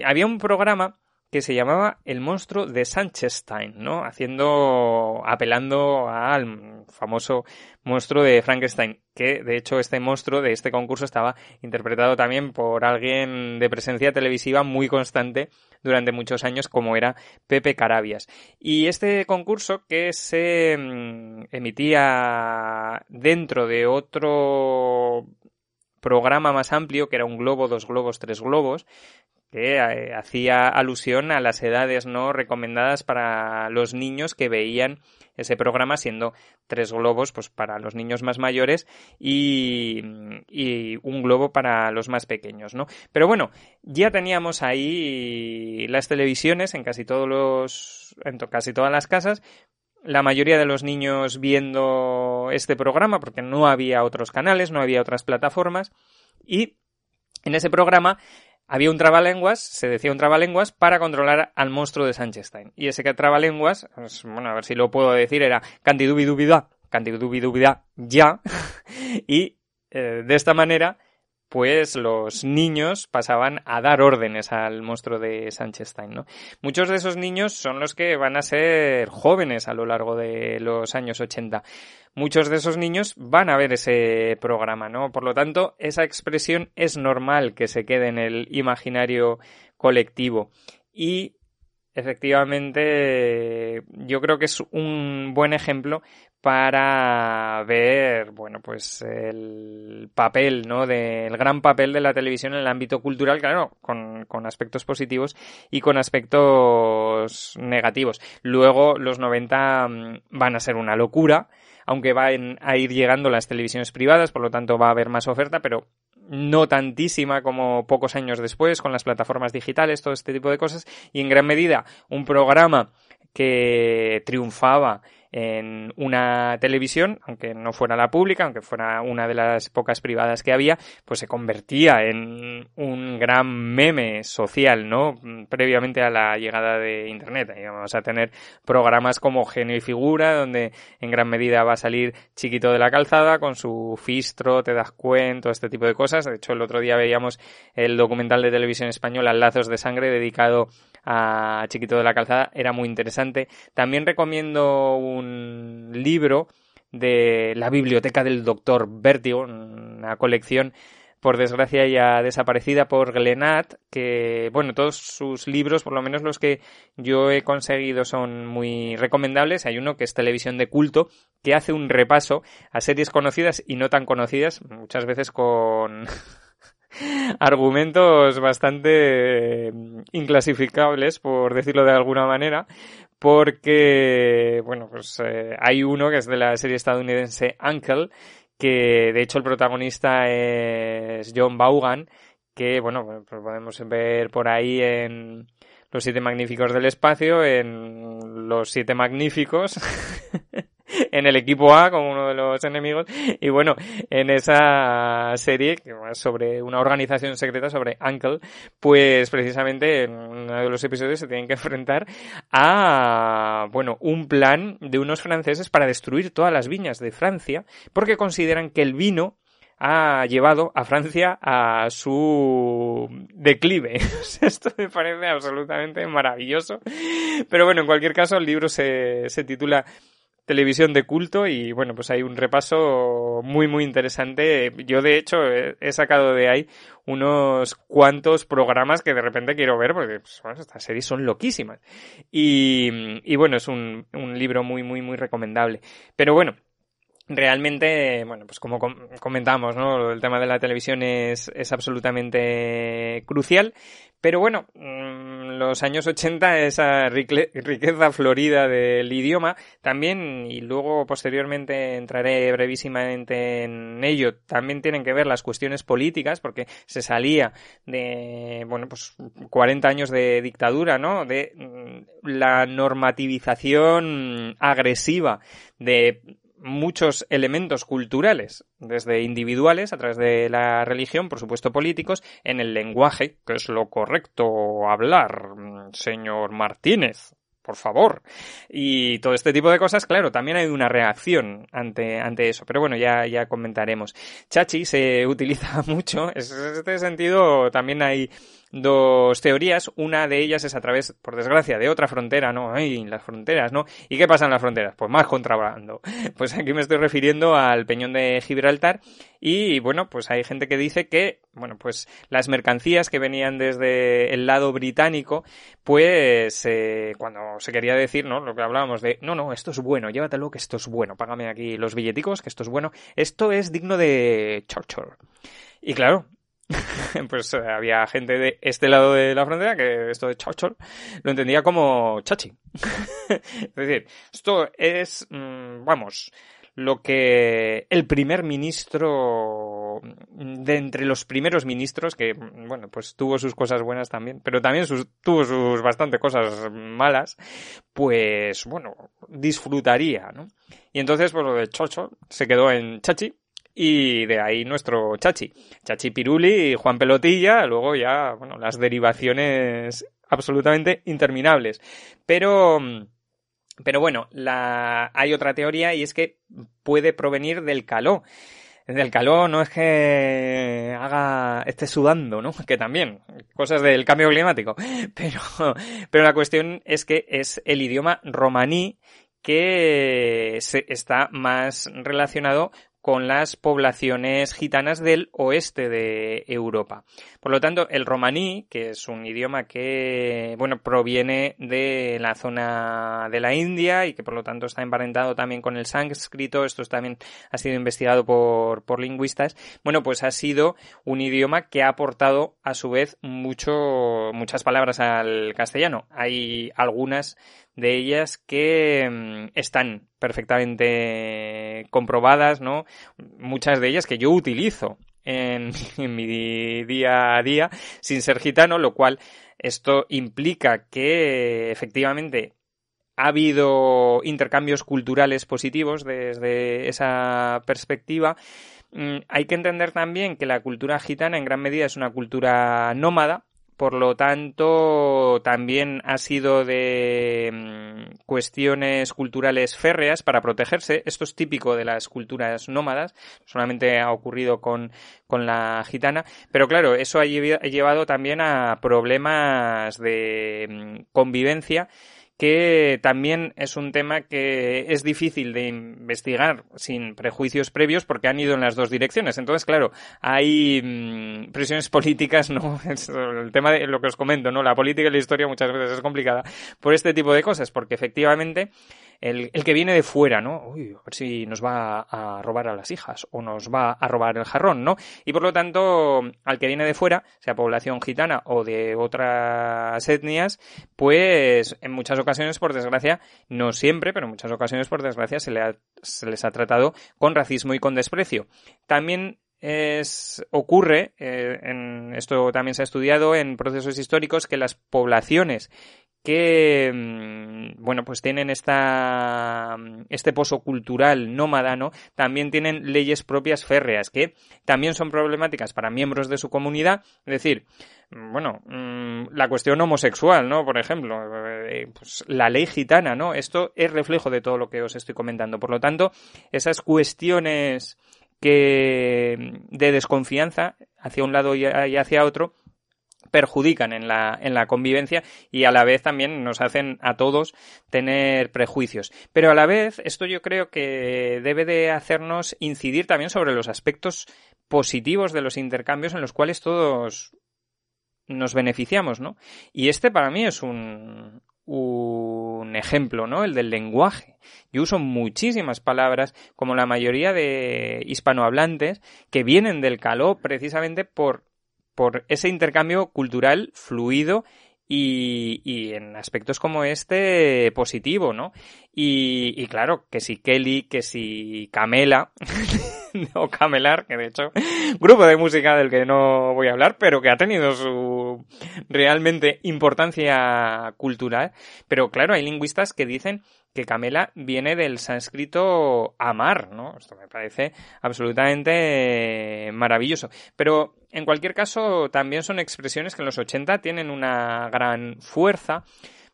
Había un programa que se llamaba El monstruo de Sanchestein, ¿no? Haciendo, apelando al famoso monstruo de Frankenstein, que de hecho este monstruo de este concurso estaba interpretado también por alguien de presencia televisiva muy constante durante muchos años como era Pepe Carabias. Y este concurso que se mm, emitía dentro de otro programa más amplio, que era un globo, dos globos, tres globos, que eh, hacía alusión a las edades no recomendadas para los niños que veían ese programa siendo tres globos pues para los niños más mayores y, y, un globo para los más pequeños no pero bueno ya teníamos ahí las televisiones en casi todos los en casi todas las casas la mayoría de los niños viendo este programa porque no había otros canales no había otras plataformas y en ese programa había un trabalenguas, se decía un trabalenguas, para controlar al monstruo de Sanchestein. Y ese que trabalenguas, pues, bueno, a ver si lo puedo decir, era cantidubidubida, cantidubidubida, ya. y eh, de esta manera pues los niños pasaban a dar órdenes al monstruo de Sanchestein, ¿no? Muchos de esos niños son los que van a ser jóvenes a lo largo de los años 80. Muchos de esos niños van a ver ese programa, ¿no? Por lo tanto, esa expresión es normal que se quede en el imaginario colectivo. Y efectivamente yo creo que es un buen ejemplo para ver, bueno, pues el papel, ¿no? Del gran papel de la televisión en el ámbito cultural, claro, con, con aspectos positivos y con aspectos negativos. Luego, los 90 mm, van a ser una locura, aunque van a ir llegando las televisiones privadas, por lo tanto va a haber más oferta, pero no tantísima como pocos años después, con las plataformas digitales, todo este tipo de cosas, y en gran medida un programa que triunfaba en una televisión, aunque no fuera la pública, aunque fuera una de las pocas privadas que había, pues se convertía en un gran meme social, ¿no? Previamente a la llegada de Internet. Ahí vamos a tener programas como Genio y Figura, donde en gran medida va a salir Chiquito de la Calzada con su fistro, te das cuenta, este tipo de cosas. De hecho, el otro día veíamos el documental de televisión española Lazos de Sangre dedicado a Chiquito de la Calzada, era muy interesante. También recomiendo un libro de la biblioteca del doctor Vértigo, una colección por desgracia ya desaparecida por Glenat, que, bueno, todos sus libros, por lo menos los que yo he conseguido, son muy recomendables. Hay uno que es Televisión de Culto, que hace un repaso a series conocidas y no tan conocidas, muchas veces con argumentos bastante inclasificables, por decirlo de alguna manera, porque, bueno, pues eh, hay uno que es de la serie estadounidense Uncle, que de hecho el protagonista es John Vaughan, que, bueno, pues podemos ver por ahí en Los Siete Magníficos del Espacio, en Los Siete Magníficos. en el equipo A como uno de los enemigos y bueno, en esa serie sobre una organización secreta sobre Uncle, pues precisamente en uno de los episodios se tienen que enfrentar a bueno, un plan de unos franceses para destruir todas las viñas de Francia porque consideran que el vino ha llevado a Francia a su declive. Esto me parece absolutamente maravilloso. Pero bueno, en cualquier caso, el libro se, se titula televisión de culto y bueno, pues hay un repaso muy muy interesante. Yo de hecho he, sacado de ahí unos cuantos programas que de repente quiero ver porque pues, estas series son loquísimas. Y, y bueno, es un, un libro muy muy muy recomendable. Pero bueno, realmente, bueno, pues como comentamos, ¿no? El tema de la televisión es, es absolutamente crucial. Pero bueno, mm, los años 80, esa riqueza florida del idioma, también, y luego posteriormente entraré brevísimamente en ello, también tienen que ver las cuestiones políticas, porque se salía de, bueno, pues 40 años de dictadura, ¿no? De mm, la normativización agresiva de muchos elementos culturales, desde individuales, a través de la religión, por supuesto políticos, en el lenguaje, que es lo correcto hablar, señor Martínez, por favor. Y todo este tipo de cosas, claro, también hay una reacción ante, ante eso. Pero bueno, ya, ya comentaremos. Chachi se utiliza mucho. En este sentido, también hay dos teorías. Una de ellas es a través, por desgracia, de otra frontera, ¿no? Ay, las fronteras, ¿no? ¿Y qué pasa en las fronteras? Pues más contrabando. Pues aquí me estoy refiriendo al peñón de Gibraltar y bueno, pues hay gente que dice que, bueno, pues las mercancías que venían desde el lado británico, pues eh, cuando se quería decir, ¿no? Lo que hablábamos de, no, no, esto es bueno, llévatelo que esto es bueno, págame aquí los billeticos, que esto es bueno, esto es digno de Churchill. Y claro, pues eh, había gente de este lado de la frontera que esto de Churchill lo entendía como chachi. es decir, esto es, mm, vamos, lo que el primer ministro de entre los primeros ministros que bueno pues tuvo sus cosas buenas también pero también tuvo sus bastante cosas malas pues bueno disfrutaría no y entonces pues lo de Chocho se quedó en Chachi y de ahí nuestro Chachi. Chachi Piruli y Juan Pelotilla, luego ya, bueno, las derivaciones absolutamente interminables. Pero, pero bueno, la, hay otra teoría y es que puede provenir del caló. Del calor no es que haga, esté sudando, ¿no? Que también, cosas del cambio climático. Pero, pero la cuestión es que es el idioma romaní que se, está más relacionado con las poblaciones gitanas del oeste de Europa. Por lo tanto, el romaní, que es un idioma que, bueno, proviene de la zona de la India y que por lo tanto está emparentado también con el sánscrito, esto también ha sido investigado por, por lingüistas, bueno, pues ha sido un idioma que ha aportado a su vez mucho, muchas palabras al castellano. Hay algunas de ellas que mm, están perfectamente comprobadas, ¿no? Muchas de ellas que yo utilizo en, mi día a día sin ser gitano, lo cual esto implica que efectivamente ha habido intercambios culturales positivos desde esa perspectiva. Mm, hay que entender también que la cultura gitana en gran medida es una cultura nómada, por lo tanto también ha sido de mm, cuestiones culturales férreas para protegerse. Esto es típico de las culturas nómadas, solamente ha ocurrido con, con la gitana, pero claro, eso ha llevado también a problemas de mm, convivencia que también es un tema que es difícil de investigar sin prejuicios previos porque han ido en las dos direcciones. Entonces, claro, hay mm, presiones políticas, ¿no? el tema de lo que os comento, ¿no? La política y la historia muchas veces es complicada por este tipo de cosas, porque efectivamente el, que viene de fuera, ¿no? Uy, a ver si nos va a robar a las hijas o nos va a robar el jarrón, ¿no? Y por lo tanto, al que viene de fuera, sea población gitana o de otras etnias, pues en muchas ocasiones, por desgracia, no siempre, pero en muchas ocasiones, por desgracia, se, le se les ha tratado con racismo y con desprecio. También es, ocurre, eh, en, esto también se ha estudiado en procesos históricos, que las poblaciones que mm, bueno pues tienen esta este pozo cultural nómada también tienen leyes propias férreas que también son problemáticas para miembros de su comunidad. Es decir mm, bueno mm, la cuestión homosexual no por ejemplo eh, pues la ley gitana no esto es reflejo de todo lo que os estoy comentando. Por lo tanto esas cuestiones que de desconfianza hacia un lado y hacia otro perjudican en la, en la convivencia y a la vez también nos hacen a todos tener prejuicios. Pero a la vez, esto yo creo que debe de hacernos incidir también sobre los aspectos positivos de los intercambios en los cuales todos nos beneficiamos, ¿no? Y este para mí es un, un ejemplo, ¿no? El del lenguaje. Yo uso muchísimas palabras, como la mayoría de hispanohablantes, que vienen del caló precisamente por por ese intercambio cultural fluido y, y, en aspectos como este positivo, ¿no? Y, y claro, que si Kelly, que si Camela, o Camelar, que de hecho, grupo de música del que no voy a hablar, pero que ha tenido su realmente importancia cultural. Pero claro, hay lingüistas que dicen que Camela viene del sánscrito amar, ¿no? Esto me parece absolutamente maravilloso. Pero en cualquier caso, también son expresiones que en los 80 tienen una gran fuerza,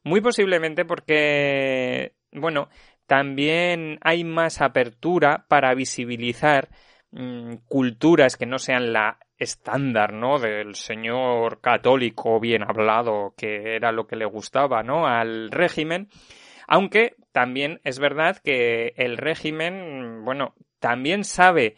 muy posiblemente porque, bueno, también hay más apertura para visibilizar mm, culturas que no sean la estándar, ¿no? Del señor católico bien hablado, que era lo que le gustaba, ¿no? Al régimen aunque también es verdad que el régimen, bueno, también sabe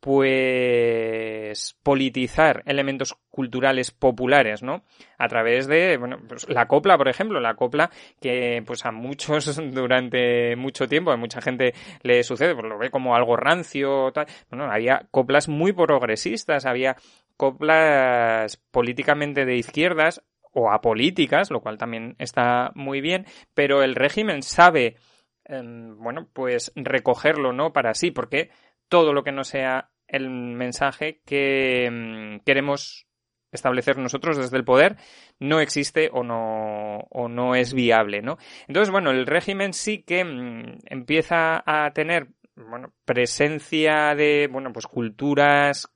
pues politizar elementos culturales populares, ¿no? A través de, bueno, pues la copla, por ejemplo, la copla que pues a muchos durante mucho tiempo, a mucha gente le sucede, pues lo ve como algo rancio, tal. Bueno, había coplas muy progresistas, había coplas políticamente de izquierdas, o apolíticas, lo cual también está muy bien, pero el régimen sabe, em, bueno, pues recogerlo, ¿no? Para sí, porque todo lo que no sea el mensaje que em, queremos establecer nosotros desde el poder no existe o no, o no es viable, ¿no? Entonces, bueno, el régimen sí que em, empieza a tener bueno, presencia de, bueno, pues culturas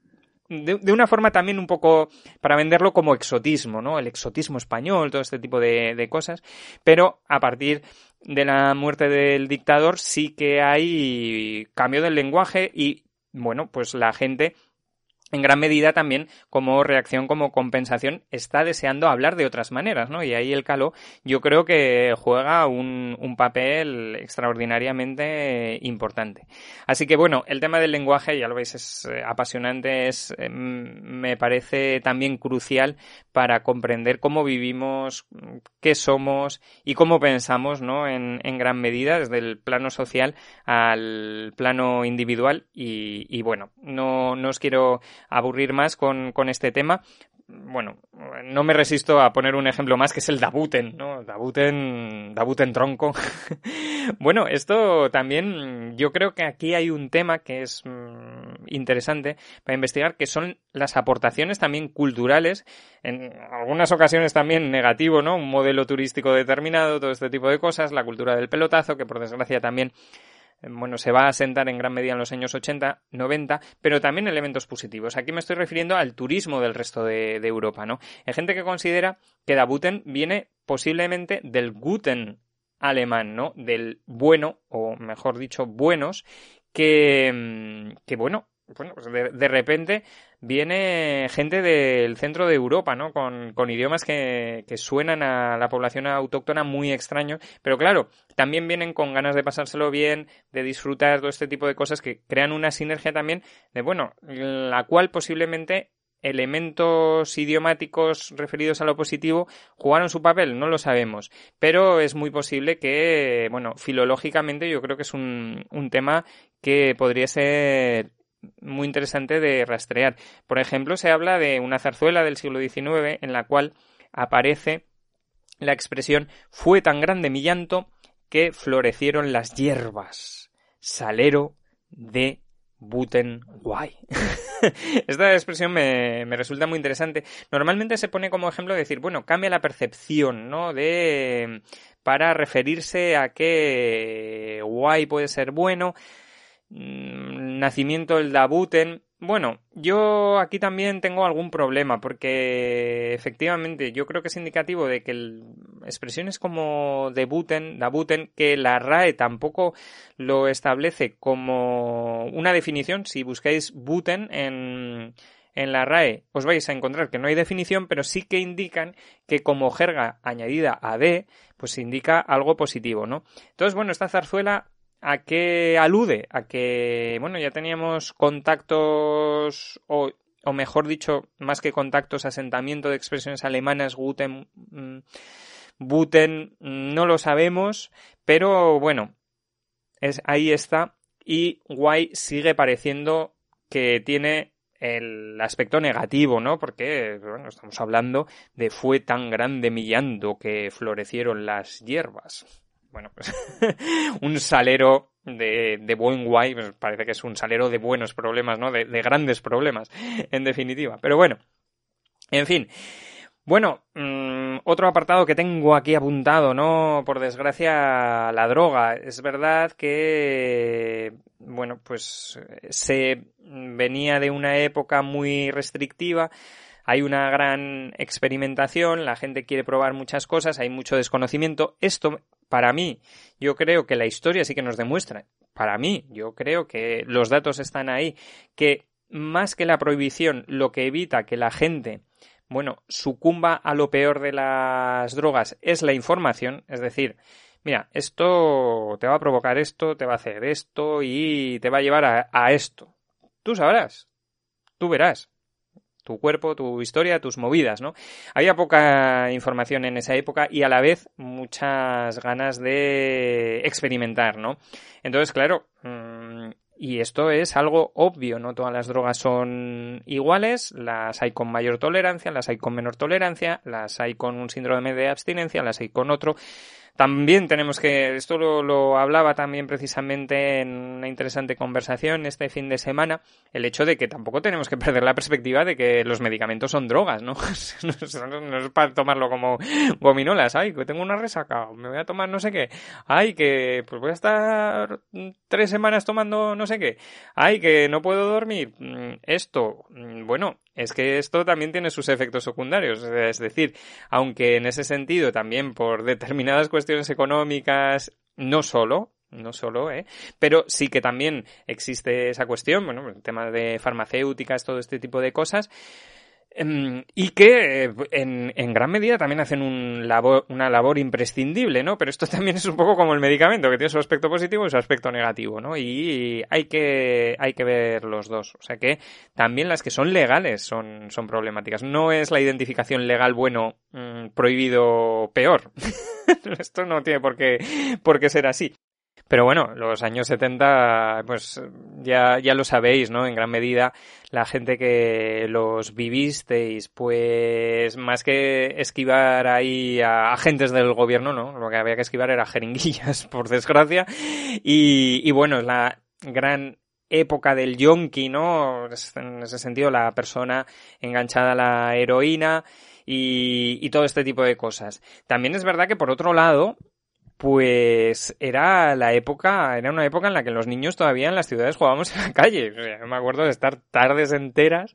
de, una forma también un poco para venderlo como exotismo, ¿no? El exotismo español, todo este tipo de cosas. Pero a partir de la muerte del dictador sí que hay cambio del lenguaje y, bueno, pues la gente en gran medida también como reacción, como compensación, está deseando hablar de otras maneras, ¿no? Y ahí el caló yo creo que juega un, un papel extraordinariamente importante. Así que bueno, el tema del lenguaje, ya lo veis, es eh, apasionante, es, eh, me parece también crucial para comprender cómo vivimos, qué somos y cómo pensamos, ¿no? En, en gran medida, desde el plano social al plano individual y, y bueno, no, no os quiero aburrir más con, con este tema, bueno, no me resisto a poner un ejemplo más que es el Dabuten, ¿no? Dabuten, Dabuten tronco. bueno, esto también, yo creo que aquí hay un tema que es mm, interesante para investigar, que son las aportaciones también culturales, en algunas ocasiones también negativo, ¿no? Un modelo turístico determinado, todo este tipo de cosas, la cultura del pelotazo, que por desgracia también bueno, se va a asentar en gran medida en los años 80, 90, pero también elementos positivos. Aquí me estoy refiriendo al turismo del resto de, Europa, ¿no? Hay gente que considera que Dabuten viene posiblemente del Guten alemán, ¿no? Del bueno, o mejor dicho, buenos, que, que bueno, bueno, pues de, repente viene gente del centro de Europa, ¿no? Con, con idiomas que, que, suenan a la población autóctona muy extraños, pero claro, también vienen con ganas de pasárselo bien, de disfrutar todo este tipo de cosas que crean una sinergia también de, bueno, la cual posiblemente elementos idiomáticos referidos a lo positivo jugaron su papel, no lo sabemos, pero es muy posible que, bueno, filológicamente yo creo que es un, un tema que podría ser muy interesante de rastrear. Por ejemplo, se habla de una zarzuela del siglo XIX en la cual aparece la expresión fue tan grande mi llanto que florecieron las hierbas. Salero de Butenwai. Esta expresión me, me, resulta muy interesante. Normalmente se pone como ejemplo decir, bueno, cambia la percepción, ¿no? De para referirse a que guay puede ser bueno. Mm, nacimiento del Dabuten. Bueno, yo aquí también tengo algún problema porque efectivamente yo creo que es indicativo de que expresiones como debuten, dabuten, que la RAE tampoco lo establece como una definición. Si buscáis buten en, en la RAE os vais a encontrar que no hay definición, pero sí que indican que como jerga añadida a D, pues indica algo positivo, ¿no? Entonces, bueno, esta zarzuela ¿A qué alude? A que, bueno, ya teníamos contactos, o, o mejor dicho, más que contactos, asentamiento de expresiones alemanas, Guten, mm, Buten, no lo sabemos, pero bueno, es, ahí está. Y Guay sigue pareciendo que tiene el aspecto negativo, ¿no? Porque, bueno, estamos hablando de fue tan grande millando que florecieron las hierbas bueno, pues un salero de, de buen guay, pues parece que es un salero de buenos problemas, ¿no? De, de grandes problemas, en definitiva. Pero bueno, en fin. Bueno, mmm, otro apartado que tengo aquí apuntado, ¿no? Por desgracia, la droga. Es verdad que, bueno, pues se venía de una época muy restrictiva hay una gran experimentación, la gente quiere probar muchas cosas, hay mucho desconocimiento. Esto, para mí, yo creo que la historia sí que nos demuestra, para mí, yo creo que los datos están ahí, que más que la prohibición, lo que evita que la gente bueno, sucumba a lo peor de las drogas es la información, es decir, mira, esto te va a provocar esto, te va a hacer esto y te va a llevar a, a esto. Tú sabrás, tú verás tu cuerpo, tu historia, tus movidas, ¿no? Había poca información en esa época y a la vez muchas ganas de experimentar, ¿no? Entonces, claro, mm, y esto es algo obvio, no todas las drogas son iguales, las hay con mayor tolerancia, las hay con menor tolerancia, las hay con un síndrome de abstinencia, las hay con otro. También tenemos que, esto lo, hablaba también precisamente en una interesante conversación este fin de semana, el hecho de que tampoco tenemos que perder la perspectiva de que los medicamentos son drogas, ¿no? no, es para tomarlo como gominolas, ay, que tengo una resaca, me voy a tomar no sé qué, ay, que pues voy a estar tres semanas tomando no sé qué, ay, que no puedo dormir, mm, esto, mm, bueno, es que esto también tiene sus efectos secundarios. Es decir, aunque en ese sentido también por determinadas cuestiones económicas, no solo, no solo, ¿eh? Pero sí que también existe esa cuestión, bueno, el tema de farmacéuticas, todo este tipo de cosas, y que eh, en, en, gran medida también hacen una labor imprescindible, ¿no? Pero esto también es un poco como el medicamento, que tiene su aspecto positivo y su aspecto negativo, ¿no? Y hay que, hay que ver los dos. O sea que también las que son legales son, son problemáticas. No es la identificación legal bueno, mm, prohibido peor. esto no tiene por qué, por qué ser así. Pero bueno, los años 70, pues ya, ya lo sabéis, ¿no? En gran medida, la gente que los vivisteis, pues más que esquivar ahí a agentes del gobierno, ¿no? Lo que había que esquivar era jeringuillas, por desgracia. Y, y bueno, la gran época del yonki, ¿no? En ese sentido, la persona enganchada a la heroína y, y todo este tipo de cosas. También es verdad que por otro lado, pues era la época, era una época en la que los niños todavía en las ciudades jugábamos en la calle. O me acuerdo de estar tardes enteras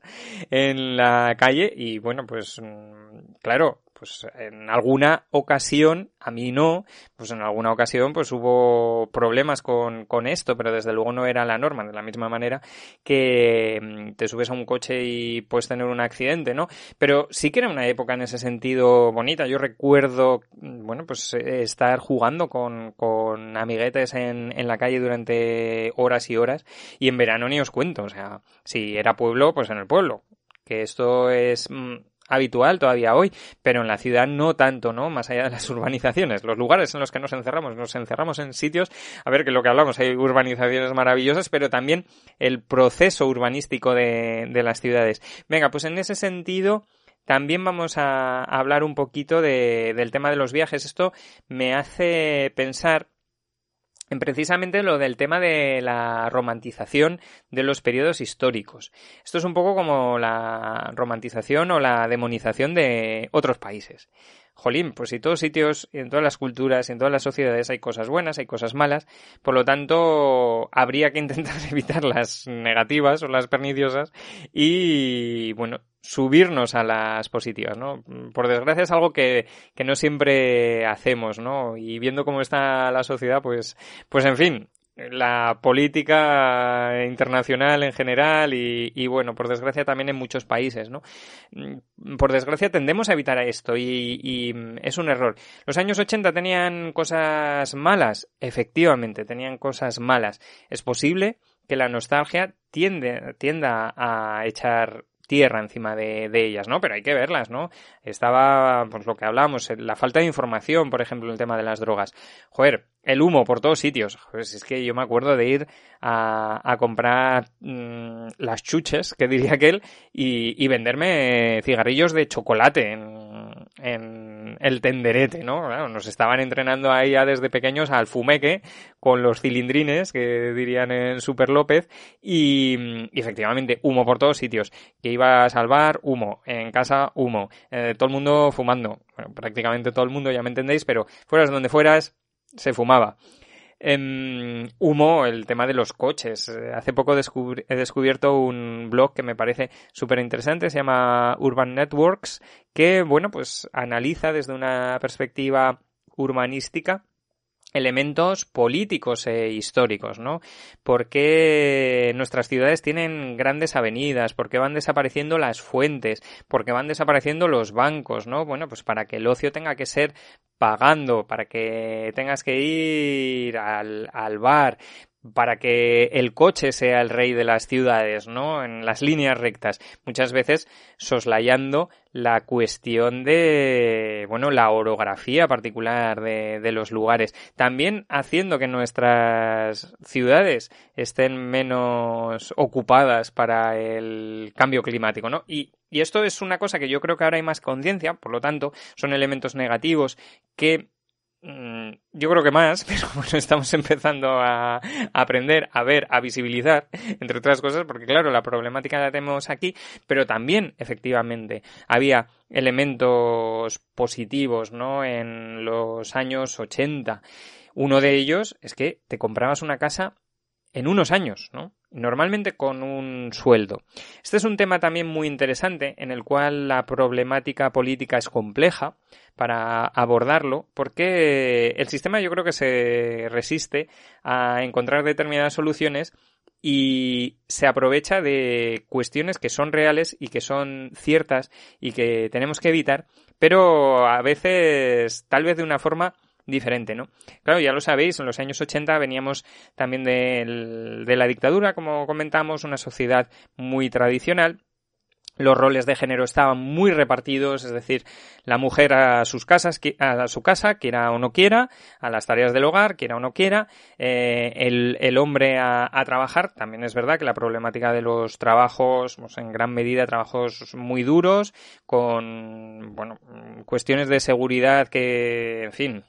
en la calle y bueno, pues mm, claro, pues en alguna ocasión, a mí no, pues en alguna ocasión pues hubo problemas con, con esto, pero desde luego no era la norma, de la misma manera que mm, te subes a un coche y puedes tener un accidente, ¿no? Pero sí que era una época en ese sentido bonita. Yo recuerdo, mm, bueno, pues eh, estar jugando con, con amiguetes en, en la calle durante horas y horas y en verano ni os cuento, o sea, si era pueblo, pues en el pueblo que esto es mm, habitual todavía hoy, pero en la ciudad no tanto, ¿no? Más allá de las urbanizaciones, los lugares en los que nos encerramos, nos encerramos en sitios, a ver que lo que hablamos, hay urbanizaciones maravillosas, pero también el proceso urbanístico de, de las ciudades. Venga, pues en ese sentido, también vamos a hablar un poquito de, del tema de los viajes. Esto me hace pensar en precisamente lo del tema de la romantización de los periodos históricos. Esto es un poco como la romantización o la demonización de otros países. Jolín, pues si todos sitios, en todas las culturas, en todas las sociedades hay cosas buenas, hay cosas malas, por lo tanto habría que intentar evitar las negativas o las perniciosas y, bueno, subirnos a las positivas, ¿no? Por desgracia es algo que, que no siempre hacemos, ¿no? Y viendo cómo está la sociedad, pues, pues en fin, la política internacional en general y, y, bueno, por desgracia también en muchos países, ¿no? Por desgracia tendemos a evitar esto y, y, es un error. Los años 80 tenían cosas malas, efectivamente, tenían cosas malas. Es posible que la nostalgia tiende, tienda a echar tierra encima de, de, ellas, ¿no? Pero hay que verlas, ¿no? Estaba, pues lo que hablamos, la falta de información, por ejemplo, en el tema de las drogas. Joder, el humo por todos sitios. Es que yo me acuerdo de ir a, comprar mmm, las chuches, que diría aquel, y, y venderme cigarrillos de chocolate en, en, el tenderete, ¿no? Nos estaban entrenando ahí ya desde pequeños al fumeque con los cilindrines, que dirían en Super López, y, y efectivamente humo por todos sitios. Que iba a salvar, humo. En casa, humo. Eh, todo el mundo fumando. Bueno, prácticamente todo el mundo, ya me entendéis, pero fueras donde fueras, se fumaba. Eh, humo, el tema de los coches. Hace poco he descubierto un blog que me parece súper interesante, se llama Urban Networks, que, bueno, pues analiza desde una perspectiva urbanística elementos políticos e históricos, ¿no? ¿Por qué nuestras ciudades tienen grandes avenidas? ¿Por qué van desapareciendo las fuentes? ¿Por qué van desapareciendo los bancos, no? Bueno, pues para que el ocio tenga que ser pagando, para que tengas que ir al, al bar, para que el coche sea el rey de las ciudades, ¿no? En las líneas rectas. Muchas veces soslayando la cuestión de, bueno, la orografía particular de, de, los lugares. También haciendo que nuestras ciudades estén menos ocupadas para el cambio climático, ¿no? Y, y esto es una cosa que yo creo que ahora hay más conciencia, por lo tanto, son elementos negativos que yo creo que más, pero bueno, estamos empezando a, aprender, a ver, a visibilizar, entre otras cosas, porque claro, la problemática la tenemos aquí, pero también, efectivamente, había elementos positivos, ¿no? En los años 80. Uno de ellos es que te comprabas una casa en unos años, ¿no? Normalmente con un sueldo. Este es un tema también muy interesante en el cual la problemática política es compleja para abordarlo porque el sistema yo creo que se resiste a encontrar determinadas soluciones y se aprovecha de cuestiones que son reales y que son ciertas y que tenemos que evitar, pero a veces tal vez de una forma diferente, ¿no? Claro, ya lo sabéis, en los años 80 veníamos también de, de la dictadura, como comentamos, una sociedad muy tradicional, los roles de género estaban muy repartidos, es decir, la mujer a sus casas, a su casa, quiera o no quiera, a las tareas del hogar, quiera o no quiera, eh, el, hombre a, a, trabajar, también es verdad que la problemática de los trabajos, pues en gran medida trabajos muy duros, con, bueno, cuestiones de seguridad que, en fin,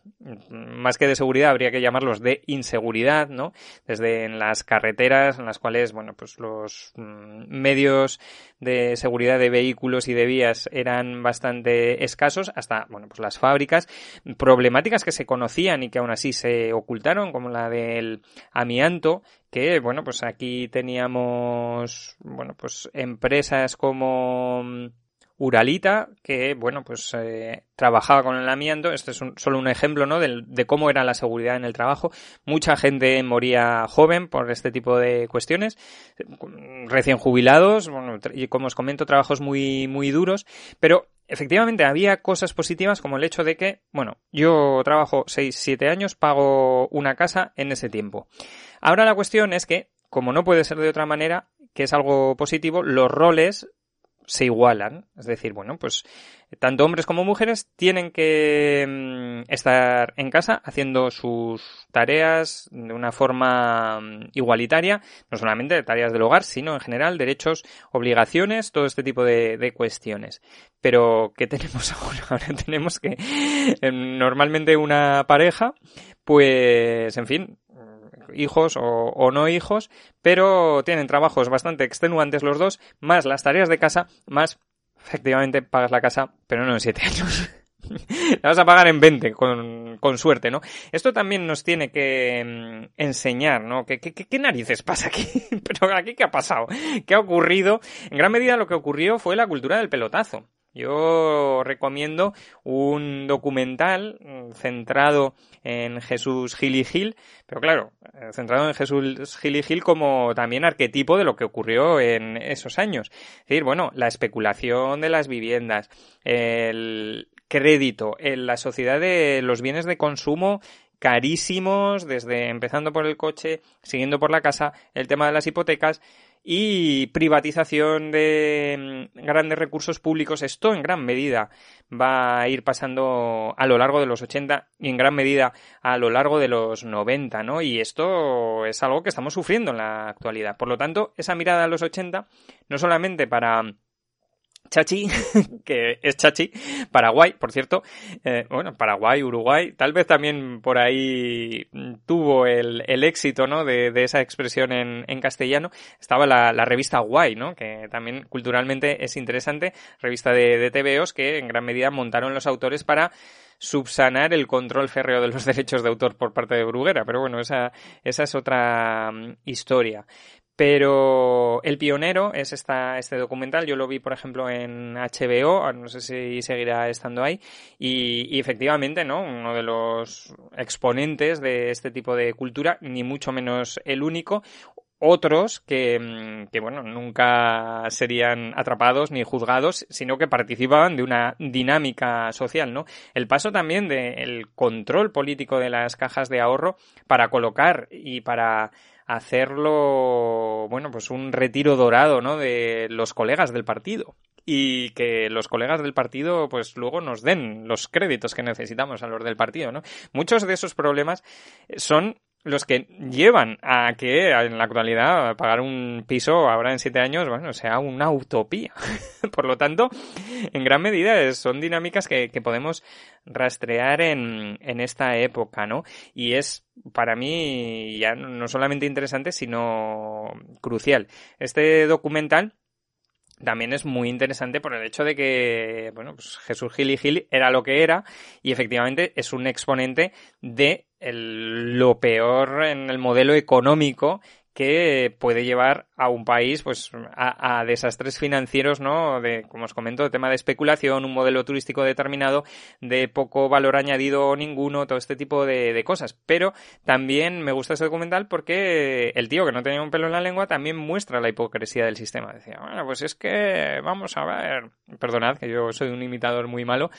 más que de seguridad habría que llamarlos de inseguridad, ¿no? Desde en las carreteras en las cuales, bueno, pues los mm, medios de seguridad de vehículos y de vías eran bastante escasos, hasta, bueno, pues las fábricas, problemáticas que se conocían y que aún así se ocultaron, como la del amianto, que, bueno, pues aquí teníamos, bueno, pues empresas como uralita que, bueno, pues eh, trabajaba con el amianto. Este es solo un ejemplo, ¿no? De, de, cómo era la seguridad en el trabajo. Mucha gente moría joven por este tipo de cuestiones. Recién jubilados, bueno, y como os comento, trabajos muy, muy duros. Pero efectivamente había cosas positivas como el hecho de que, bueno, yo trabajo 6, 7 años, pago una casa en ese tiempo. Ahora la cuestión es que, como no puede ser de otra manera, que es algo positivo, los roles se igualan. Es decir, bueno, pues tanto hombres como mujeres tienen que mm, estar en casa haciendo sus tareas de una forma mm, igualitaria, no solamente tareas del hogar, sino en general derechos, obligaciones, todo este tipo de, cuestiones. Pero, ¿qué tenemos ahora? Ahora tenemos que normalmente una pareja, pues, en fin, hijos o, no hijos, pero tienen trabajos bastante extenuantes los dos, más las tareas de casa, más efectivamente pagas la casa, pero no en siete años. la vas a pagar en 20, con, con, suerte, ¿no? Esto también nos tiene que mm, enseñar, ¿no? ¿Qué, qué, qué narices pasa aquí? Pero aquí, ¿qué ha pasado? ¿Qué ha ocurrido? En gran medida lo que ocurrió fue la cultura del pelotazo. Yo recomiendo un documental mm, centrado en Jesús Gil y Gil, pero claro, eh, centrado en Jesús Gil y Gil como también arquetipo de lo que ocurrió en esos años. Es decir, bueno, la especulación de las viviendas, el crédito, en la sociedad de los bienes de consumo carísimos, desde empezando por el coche, siguiendo por la casa, el tema de las hipotecas, y privatización de mm, grandes recursos públicos. Esto en gran medida va a ir pasando a lo largo de los 80 y en gran medida a lo largo de los 90, ¿no? Y esto es algo que estamos sufriendo en la actualidad. Por lo tanto, esa mirada a los 80 no solamente para Chachi, que es Chachi, Paraguay, por cierto, eh, bueno, Paraguay, Uruguay, tal vez también por ahí tuvo el, el éxito, ¿no? De, de, esa expresión en, en castellano. Estaba la, la, revista Guay, ¿no? Que también culturalmente es interesante, revista de, de TVOs que en gran medida montaron los autores para subsanar el control férreo de los derechos de autor por parte de Bruguera, pero bueno, esa, esa es otra mm, historia. Pero El Pionero es esta, este documental. Yo lo vi, por ejemplo, en HBO. No sé si seguirá estando ahí. Y, y, efectivamente, ¿no? Uno de los exponentes de este tipo de cultura, ni mucho menos el único. Otros que, mm, que, bueno, nunca serían atrapados ni juzgados, sino que participaban de una dinámica social, ¿no? El paso también del control político de las cajas de ahorro para colocar y para hacerlo, bueno, pues un retiro dorado, ¿no? De los colegas del partido. Y que los colegas del partido, pues luego nos den los créditos que necesitamos a los del partido, ¿no? Muchos de esos problemas son los que llevan a que en la actualidad pagar un piso ahora en siete años, bueno, sea una utopía. Por lo tanto, en gran medida son dinámicas que, que podemos rastrear en, en, esta época, ¿no? Y es para mí ya no solamente interesante, sino crucial. Este documental también es muy interesante por el hecho de que, bueno, pues Jesús Gil y Gil era lo que era y efectivamente es un exponente de lo peor en el modelo económico que puede llevar a un país pues a, desastres financieros, ¿no? De, como os comento, el tema de especulación, un modelo turístico determinado, de poco valor añadido ninguno, todo este tipo de, cosas. Pero también me gusta ese documental porque el tío que no tenía un pelo en la lengua también muestra la hipocresía del sistema. Decía, bueno, pues es que vamos a ver, perdonad que yo soy un imitador muy malo,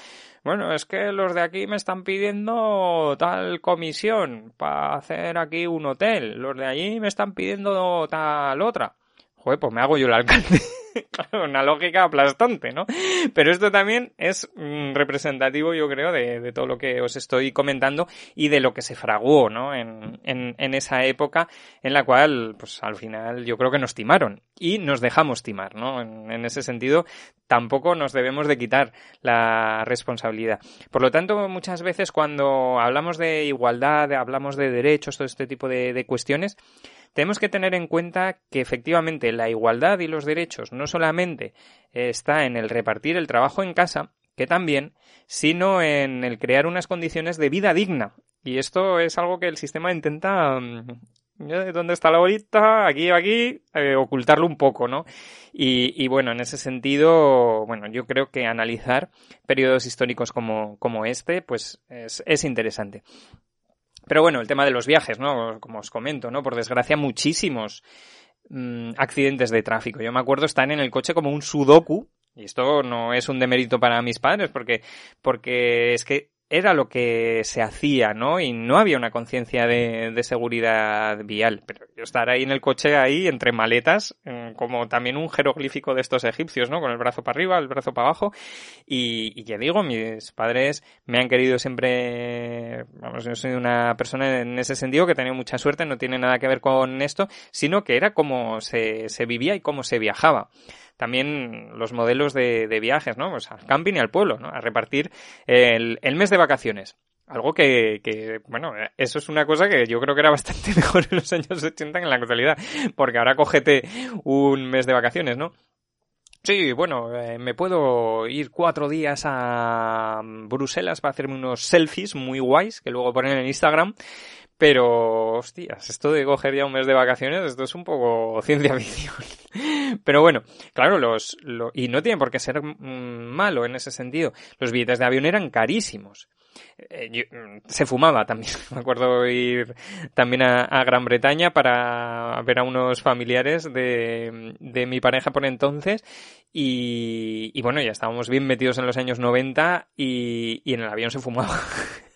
bueno, es que los de aquí me están pidiendo tal comisión para hacer aquí un hotel, los de allí me están pidiendo tal otra. Joder, pues me hago yo el alcalde. una lógica aplastante, ¿no? Pero esto también es mm, representativo, yo creo, de, todo lo que os estoy comentando y de lo que se fraguó, ¿no? En, en, esa época en la cual, pues al final, yo creo que nos timaron y nos dejamos timar, ¿no? En, ese sentido, tampoco nos debemos de quitar la responsabilidad. Por lo tanto, muchas veces cuando hablamos de igualdad, hablamos de derechos, todo este tipo de cuestiones, tenemos que tener en cuenta que efectivamente la igualdad y los derechos no solamente está en el repartir el trabajo en casa, que también, sino en el crear unas condiciones de vida digna. Y esto es algo que el sistema intenta mm, ¿Dónde está la bolita? Aquí o aquí, eh, ocultarlo un poco, ¿no? Y, bueno, en ese sentido, bueno, yo creo que analizar periodos históricos como, como este, pues es, es interesante. Pero bueno, el tema de los viajes, ¿no? Como os comento, ¿no? Por desgracia, muchísimos mm, accidentes de tráfico. Yo me acuerdo estar en el coche como un sudoku, y esto no es un demérito para mis padres, porque, porque es que era lo que se hacía, ¿no? Y no había una conciencia de, de, seguridad vial. Pero yo estar ahí en el coche, ahí, entre maletas, mm, como también un jeroglífico de estos egipcios, ¿no? Con el brazo para arriba, el brazo para abajo. Y, y ya digo, mis padres me han querido siempre, vamos, yo soy una persona en ese sentido que tenía mucha suerte, no tiene nada que ver con esto, sino que era como se, se vivía y cómo se viajaba también los modelos de, viajes, ¿no? Pues al camping y al pueblo, ¿no? A repartir el, mes de vacaciones. Algo que, que, bueno, eso es una cosa que yo creo que era bastante mejor en los años 80 que en la actualidad, porque ahora cógete un mes de vacaciones, ¿no? Sí, bueno, eh, me puedo ir cuatro días a Bruselas para hacerme unos selfies muy guays que luego ponen en Instagram pero, hostias, esto de coger ya un mes de vacaciones, esto es un poco ciencia ficción. Pero bueno, claro, los, y no tiene por qué ser mm, malo en ese sentido. Los billetes de avión eran carísimos. Eh, mm, se fumaba también. Me acuerdo ir también a, Gran Bretaña para ver a unos familiares de, de mi pareja por entonces. Y, bueno, ya estábamos bien metidos en los años 90 y, y en el avión se fumaba.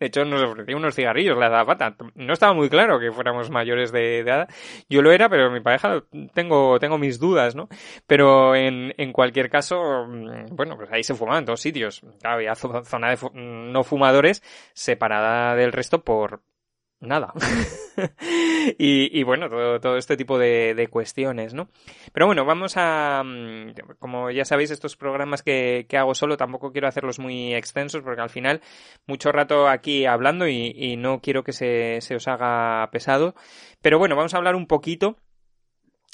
De hecho, nos ofreció unos cigarrillos la zapata. No estaba muy claro que fuéramos mayores de, edad. Yo lo era, pero mi pareja tengo, tengo mis dudas, ¿no? Pero en, en cualquier caso, mm, bueno, pues ahí se fumaban en todos sitios. había zona de no fumadores separada del resto por, nada. y, bueno, todo, todo, este tipo de, de, cuestiones, ¿no? Pero bueno, vamos a, mm, como ya sabéis, estos programas que, que, hago solo tampoco quiero hacerlos muy extensos porque al final mucho rato aquí hablando y, y no quiero que se, se os haga pesado. Pero bueno, vamos a hablar un poquito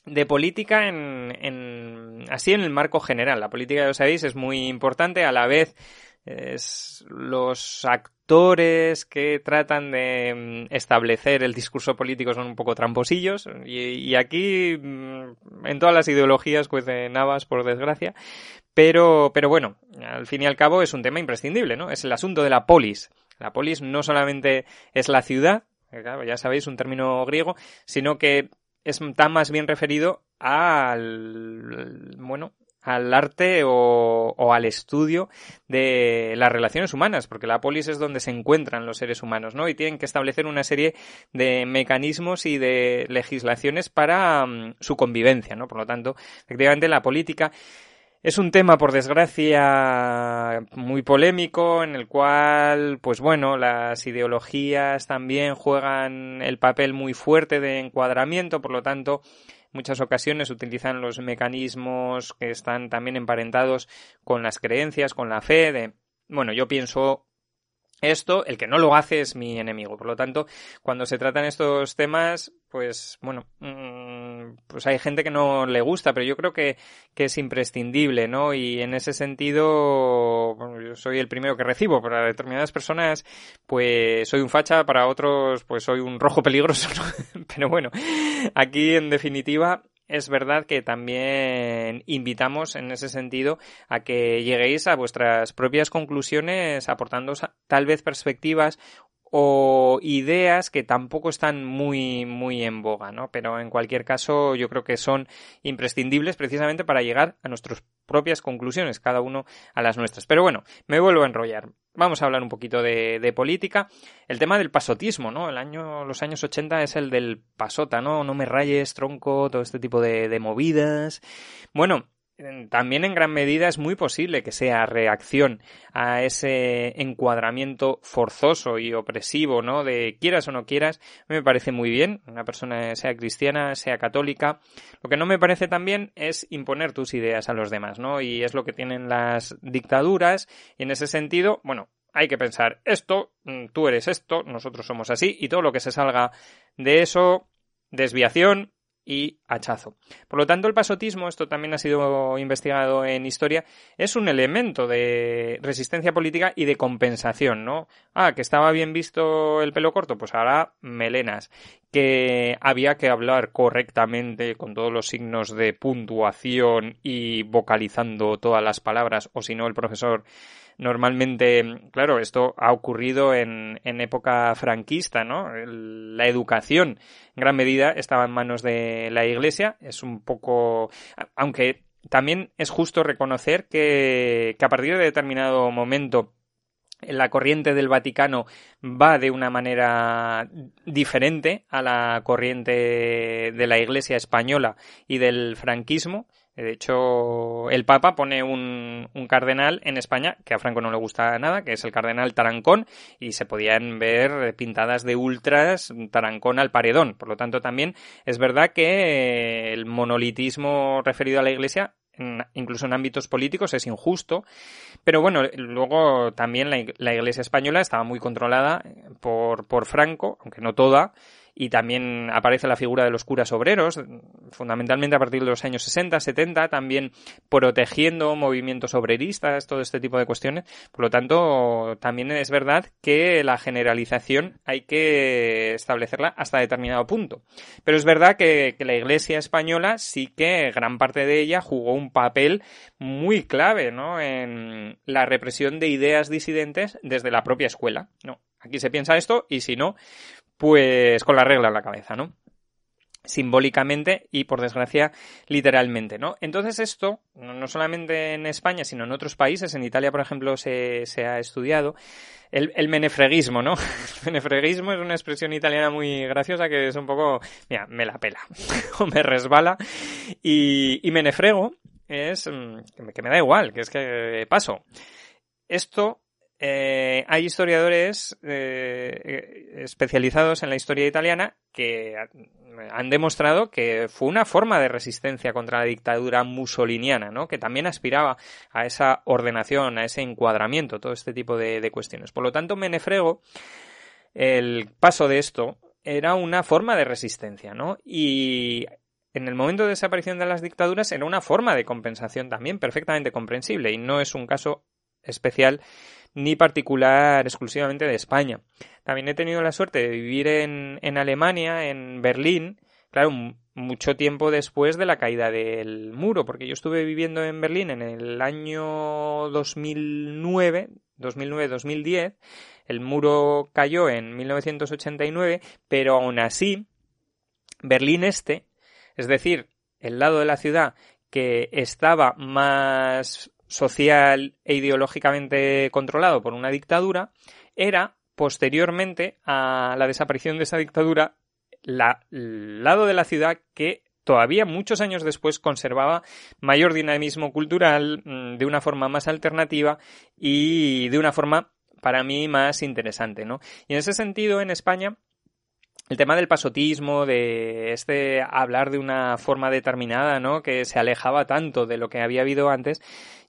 de política en, en, así en el marco general. La política, ya lo sabéis, es muy importante, a la vez es los actores que tratan de mm, establecer el discurso político son un poco tramposillos. Y, aquí mm, en todas las ideologías de Navas por desgracia. Pero pero bueno al fin y al cabo es un tema imprescindible no es el asunto de la polis. La polis no solamente es la ciudad ya sabéis un término griego sino que está más bien referido al bueno al arte o, al estudio de las relaciones humanas, porque la polis es donde se encuentran los seres humanos, ¿no? Y tienen que establecer una serie de mecanismos y de legislaciones para mm, su convivencia, ¿no? Por lo tanto, efectivamente, la política es un tema, por desgracia, muy polémico, en el cual, pues bueno, las ideologías también juegan el papel muy fuerte de encuadramiento, por lo tanto, muchas ocasiones utilizan los mecanismos que están también emparentados con las creencias, con la fe de, bueno, yo pienso esto, el que no lo hace es mi enemigo. Por lo tanto, cuando se tratan estos temas, pues bueno, mm, pues hay gente que no le gusta, pero yo creo que, que es imprescindible, ¿no? Y en ese sentido, soy el primero que recibo. Para determinadas personas, pues soy un facha, para otros, pues soy un rojo peligroso. Pero bueno, aquí en definitiva es verdad que también invitamos en ese sentido a que lleguéis a vuestras propias conclusiones aportando tal vez perspectivas o ideas que tampoco están muy muy en boga, ¿no? Pero en cualquier caso yo creo que son imprescindibles precisamente para llegar a nuestras propias conclusiones, cada uno a las nuestras. Pero bueno, me vuelvo a enrollar. Vamos a hablar un poquito de, de política. El tema del pasotismo, ¿no? El año, los años 80 es el del pasota, ¿no? No me rayes, tronco, todo este tipo de, de movidas. Bueno, también en gran medida es muy posible que sea reacción a ese encuadramiento forzoso y opresivo, ¿no? De quieras o no quieras, me parece muy bien, una persona sea cristiana, sea católica. Lo que no me parece también es imponer tus ideas a los demás, ¿no? Y es lo que tienen las dictaduras y en ese sentido, bueno, hay que pensar esto, mm, tú eres esto, nosotros somos así y todo lo que se salga de eso, desviación, y hachazo. Por lo tanto, el pasotismo, esto también ha sido investigado en historia, es un elemento de resistencia política y de compensación, ¿no? Ah, que estaba bien visto el pelo corto, pues ahora melenas. Que había que hablar correctamente con todos los signos de puntuación y vocalizando todas las palabras, o si no, el profesor normalmente, claro, esto ha ocurrido en, en época franquista, ¿no? La educación en gran medida estaba en manos de la Iglesia, es un poco, aunque también es justo reconocer que, que a partir de determinado momento la corriente del Vaticano va de una manera diferente a la corriente de la Iglesia española y del franquismo. De hecho, el Papa pone un, cardenal en España que a Franco no le gusta nada, que es el cardenal Tarancón, y se podían ver pintadas de ultras Tarancón al paredón. Por lo tanto, también es verdad que el monolitismo referido a la Iglesia incluso en ámbitos políticos es injusto. Pero bueno, luego también la, la, Iglesia española estaba muy controlada por, por Franco, aunque no toda, y también aparece la figura de los curas obreros, fundamentalmente a partir de los años 60, 70, también protegiendo movimientos obreristas, todo este tipo de cuestiones. Por lo tanto, también es verdad que la generalización hay que establecerla hasta determinado punto. Pero es verdad que, la Iglesia española sí que gran parte de ella jugó un papel muy clave ¿no? en la represión de ideas disidentes desde la propia escuela. No, aquí se piensa esto y si no, pues con la regla en la cabeza, ¿no? simbólicamente y por desgracia literalmente, ¿no? Entonces esto, no solamente en España, sino en otros países, en Italia por ejemplo se, se ha estudiado, el, el, menefreguismo, ¿no? El menefreguismo es una expresión italiana muy graciosa que es un poco, mira, me la pela o me resbala y, y menefrego es mm, que me da igual, que es que paso. Esto eh, hay historiadores eh, especializados en la historia italiana que han demostrado que fue una forma de resistencia contra la dictadura musoliniana, ¿no? que también aspiraba a esa ordenación, a ese encuadramiento, todo este tipo de, de cuestiones. Por lo tanto, Menefrego, el paso de esto era una forma de resistencia, ¿no? Y en el momento de desaparición de las dictaduras era una forma de compensación también perfectamente comprensible y no es un caso especial ni particular exclusivamente de España. También he tenido la suerte de vivir en, en Alemania, en Berlín, claro, mucho tiempo después de la caída del muro, porque yo estuve viviendo en Berlín en el año 2009, 2009-2010, el muro cayó en 1989, pero aún así, Berlín Este, es decir, el lado de la ciudad que estaba más social e ideológicamente controlado por una dictadura, era posteriormente a la desaparición de esa dictadura la, el lado de la ciudad que todavía muchos años después conservaba mayor dinamismo cultural mm, de una forma más alternativa y de una forma para mí más interesante, ¿no? Y en ese sentido, en España, el tema del pasotismo, de este hablar de una forma determinada, ¿no? Que se alejaba tanto de lo que había habido antes,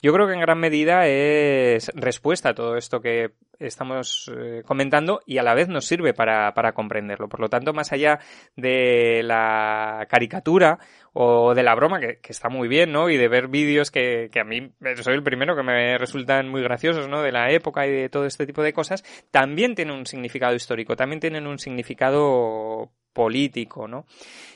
yo creo que en gran medida es respuesta a todo esto que estamos eh, comentando y a la vez nos sirve para, para comprenderlo. Por lo tanto, más allá de la caricatura o de la broma, que, que está muy bien, ¿no? Y de ver vídeos que, que a mí soy el primero que me resultan muy graciosos, ¿no? De la época y de todo este tipo de cosas, también tienen un significado histórico, también tienen un significado político, ¿no?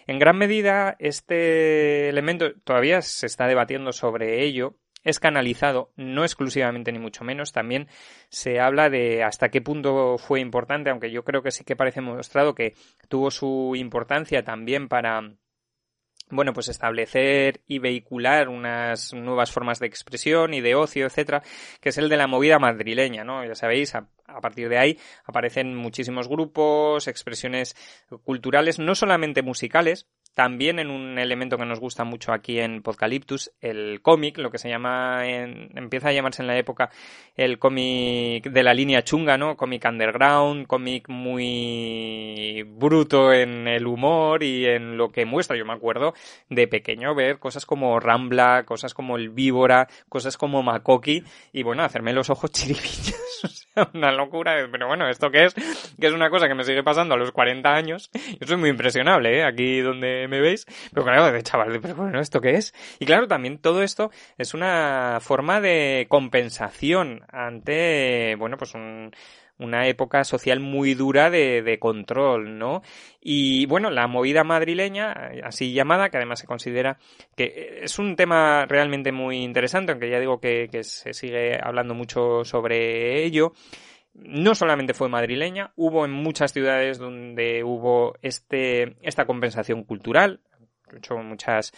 En gran medida, este elemento todavía se está debatiendo sobre ello, es canalizado, no exclusivamente ni mucho menos, también se habla de hasta qué punto fue importante, aunque yo creo que sí que parece mostrado que tuvo su importancia también para bueno, pues establecer y vehicular unas nuevas formas de expresión y de ocio, etcétera, que es el de la movida madrileña, ¿no? Ya sabéis, a, a, partir de ahí aparecen muchísimos grupos, expresiones culturales, no solamente musicales, también en un elemento que nos gusta mucho aquí en Podcaliptus, el cómic, lo que se llama, en, empieza a llamarse en la época el cómic de la línea chunga, ¿no? Cómic underground, cómic muy bruto en el humor y en lo que muestra. Yo me acuerdo de pequeño ver cosas como Rambla, cosas como el Víbora, cosas como Makoki y bueno, hacerme los ojos chiripiños. una locura, pero bueno, ¿esto qué es? Que es una cosa que me sigue pasando a los 40 años. Yo soy muy impresionable, ¿eh? Aquí donde me veis. Pero claro, de chaval, pero bueno, ¿esto qué es? Y claro, también todo esto es una forma de compensación ante, bueno, pues un, una época social muy dura de, de, control, ¿no? Y bueno, la movida madrileña, así llamada, que además se considera que es un tema realmente muy interesante, aunque ya digo que, se sigue hablando mucho sobre ello. No solamente fue madrileña, hubo en muchas ciudades donde hubo este, esta compensación cultural, muchas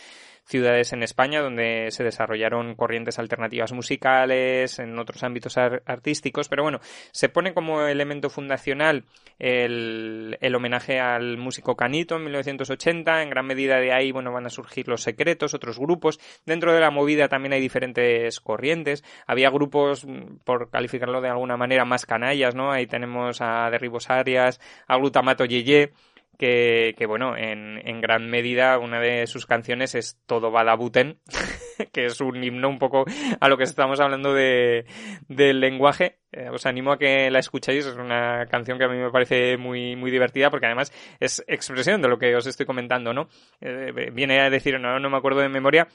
ciudades en España donde se desarrollaron corrientes alternativas musicales, en otros ámbitos artísticos, pero bueno, se pone como elemento fundacional el, el, homenaje al músico Canito en 1980, en gran medida de ahí, bueno, van a surgir los secretos, otros grupos, dentro de la movida también hay diferentes corrientes, había grupos, por calificarlo de alguna manera, más canallas, ¿no? Ahí tenemos a Derribos Arias, a Glutamato Yeye, que, que bueno, en, en, gran medida una de sus canciones es Todo Badabuten, que es un himno un poco a lo que estamos hablando de, del lenguaje. Eh, os animo a que la escuchéis, es una canción que a mí me parece muy, muy divertida porque además es expresión de lo que os estoy comentando, ¿no? Eh, viene a decir, no, no me acuerdo de memoria,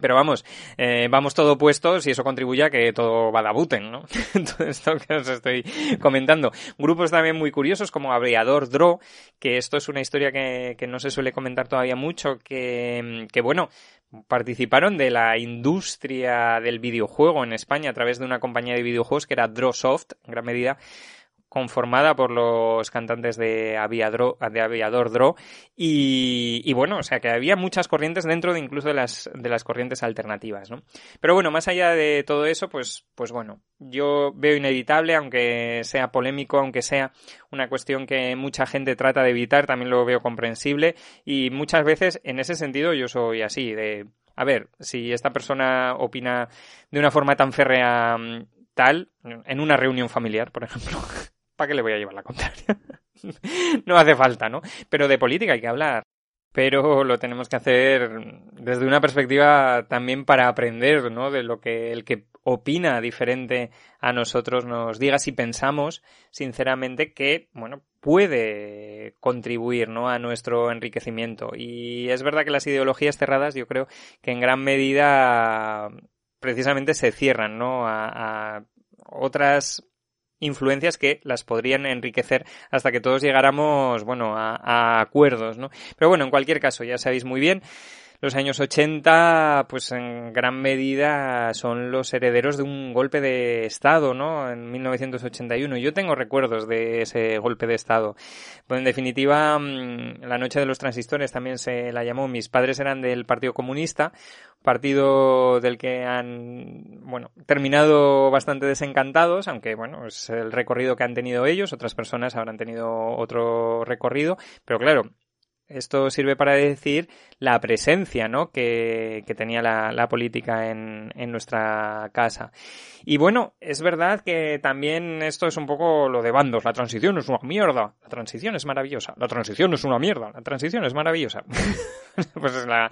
pero vamos, eh, vamos todo puestos y eso contribuye a que todo badabuten, ¿no? todo esto que os estoy comentando. Grupos también muy curiosos como Abriador Dro, que esto es una historia que, que no se suele comentar todavía mucho, que, que bueno, participaron de la industria del videojuego en España a través de una compañía de videojuegos que era Drawsoft, en gran medida conformada por los cantantes de Aviador, de Aviador Dro y, y, bueno, o sea que había muchas corrientes dentro de incluso de las, de las corrientes alternativas, ¿no? Pero bueno, más allá de todo eso, pues, pues bueno, yo veo inevitable, aunque sea polémico, aunque sea una cuestión que mucha gente trata de evitar, también lo veo comprensible y muchas veces en ese sentido yo soy así, de, a ver, si esta persona opina de una forma tan férrea mm, tal, en una reunión familiar, por ejemplo, ¿para qué le voy a llevar la contraria? no hace falta, ¿no? Pero de política hay que hablar. Pero lo tenemos que hacer desde una perspectiva también para aprender, ¿no? De lo que el que opina diferente a nosotros nos diga si pensamos sinceramente que, bueno, puede contribuir, ¿no? A nuestro enriquecimiento. Y es verdad que las ideologías cerradas, yo creo que en gran medida precisamente se cierran, ¿no? a, a otras influencias que las podrían enriquecer hasta que todos llegáramos, bueno, a, a acuerdos, ¿no? Pero bueno, en cualquier caso, ya sabéis muy bien, los años 80, pues en gran medida son los herederos de un golpe de Estado, ¿no? En 1981. Yo tengo recuerdos de ese golpe de Estado. Pues en definitiva, mm, la noche de los transistores también se la llamó. Mis padres eran del Partido Comunista, partido del que han, bueno, terminado bastante desencantados, aunque bueno, es el recorrido que han tenido ellos, otras personas habrán tenido otro recorrido, pero claro, esto sirve para decir la presencia ¿no? que, que tenía la, la política en, en, nuestra casa. Y bueno, es verdad que también esto es un poco lo de bandos. La transición es una mierda. La transición es maravillosa. La transición es una mierda. La transición es maravillosa. pues es la...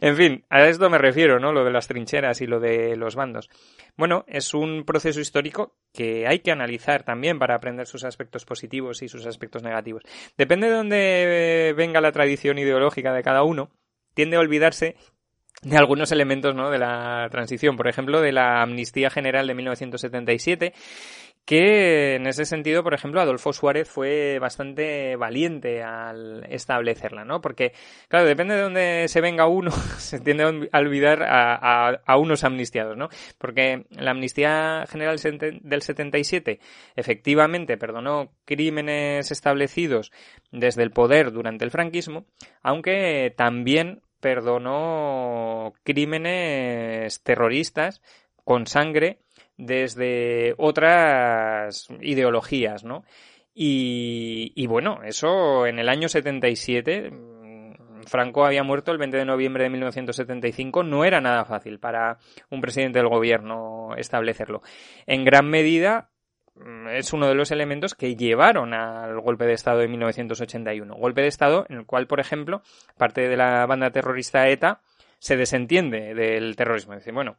En fin, a esto me refiero, ¿no? Lo de las trincheras y lo de los bandos. Bueno, es un proceso histórico que hay que analizar también para aprender sus aspectos positivos y sus aspectos negativos. Depende de dónde venga la tradición ideológica de cada uno, tiende a olvidarse de algunos elementos ¿no? de la transición, por ejemplo, de la amnistía general de 1977 que en ese sentido, por ejemplo, Adolfo Suárez fue bastante valiente al establecerla, ¿no? Porque, claro, depende de dónde se venga uno, se tiende a olvidar a, a, a unos amnistiados, ¿no? Porque la amnistía general del 77 efectivamente perdonó crímenes establecidos desde el poder durante el franquismo, aunque también perdonó crímenes terroristas con sangre desde otras ideologías, ¿no? Y, y bueno, eso en el año 77 mm, Franco había muerto el 20 de noviembre de 1975, no era nada fácil para un presidente del gobierno establecerlo. En gran medida mm, es uno de los elementos que llevaron al golpe de Estado de 1981. Golpe de Estado en el cual, por ejemplo, parte de la banda terrorista ETA se desentiende del terrorismo. Dice, bueno,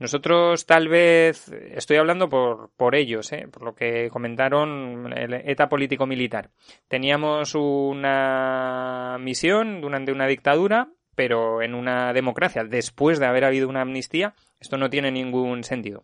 nosotros tal vez, estoy hablando por, por ellos, ¿eh? por lo que comentaron el ETA político-militar. Teníamos una misión durante una dictadura, pero en una democracia, después de haber habido una amnistía, esto no tiene ningún sentido.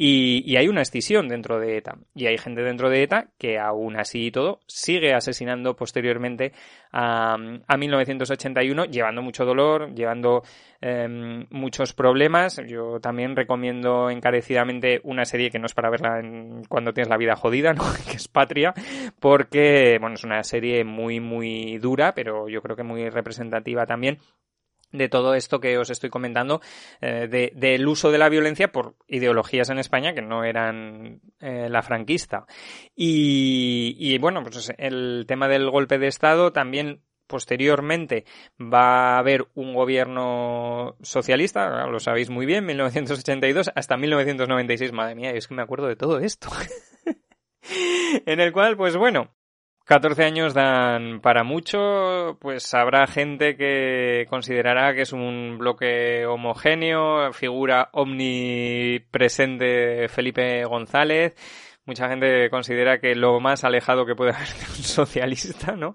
Y, hay una escisión dentro de ETA. Y hay gente dentro de ETA que aún así y todo sigue asesinando posteriormente a, a 1981, llevando mucho dolor, llevando em, muchos problemas. Yo también recomiendo encarecidamente una serie que no es para verla cuando tienes la vida jodida, ¿no? que es Patria, porque, bueno, es una serie muy, muy dura, pero yo creo que muy representativa también de todo esto que os estoy comentando, eh, del uso de la violencia por ideologías en España que no eran eh, la franquista. Y, y, bueno, pues el tema del golpe de Estado también posteriormente va a haber un gobierno socialista, lo sabéis muy bien, 1982 hasta 1996, madre mía, es que me acuerdo de todo esto. en el cual, pues bueno, 14 años dan para mucho, pues habrá gente que considerará que es un bloque homogéneo, figura omnipresente Felipe González. Mucha gente considera que lo más alejado que puede haber de un socialista, ¿no?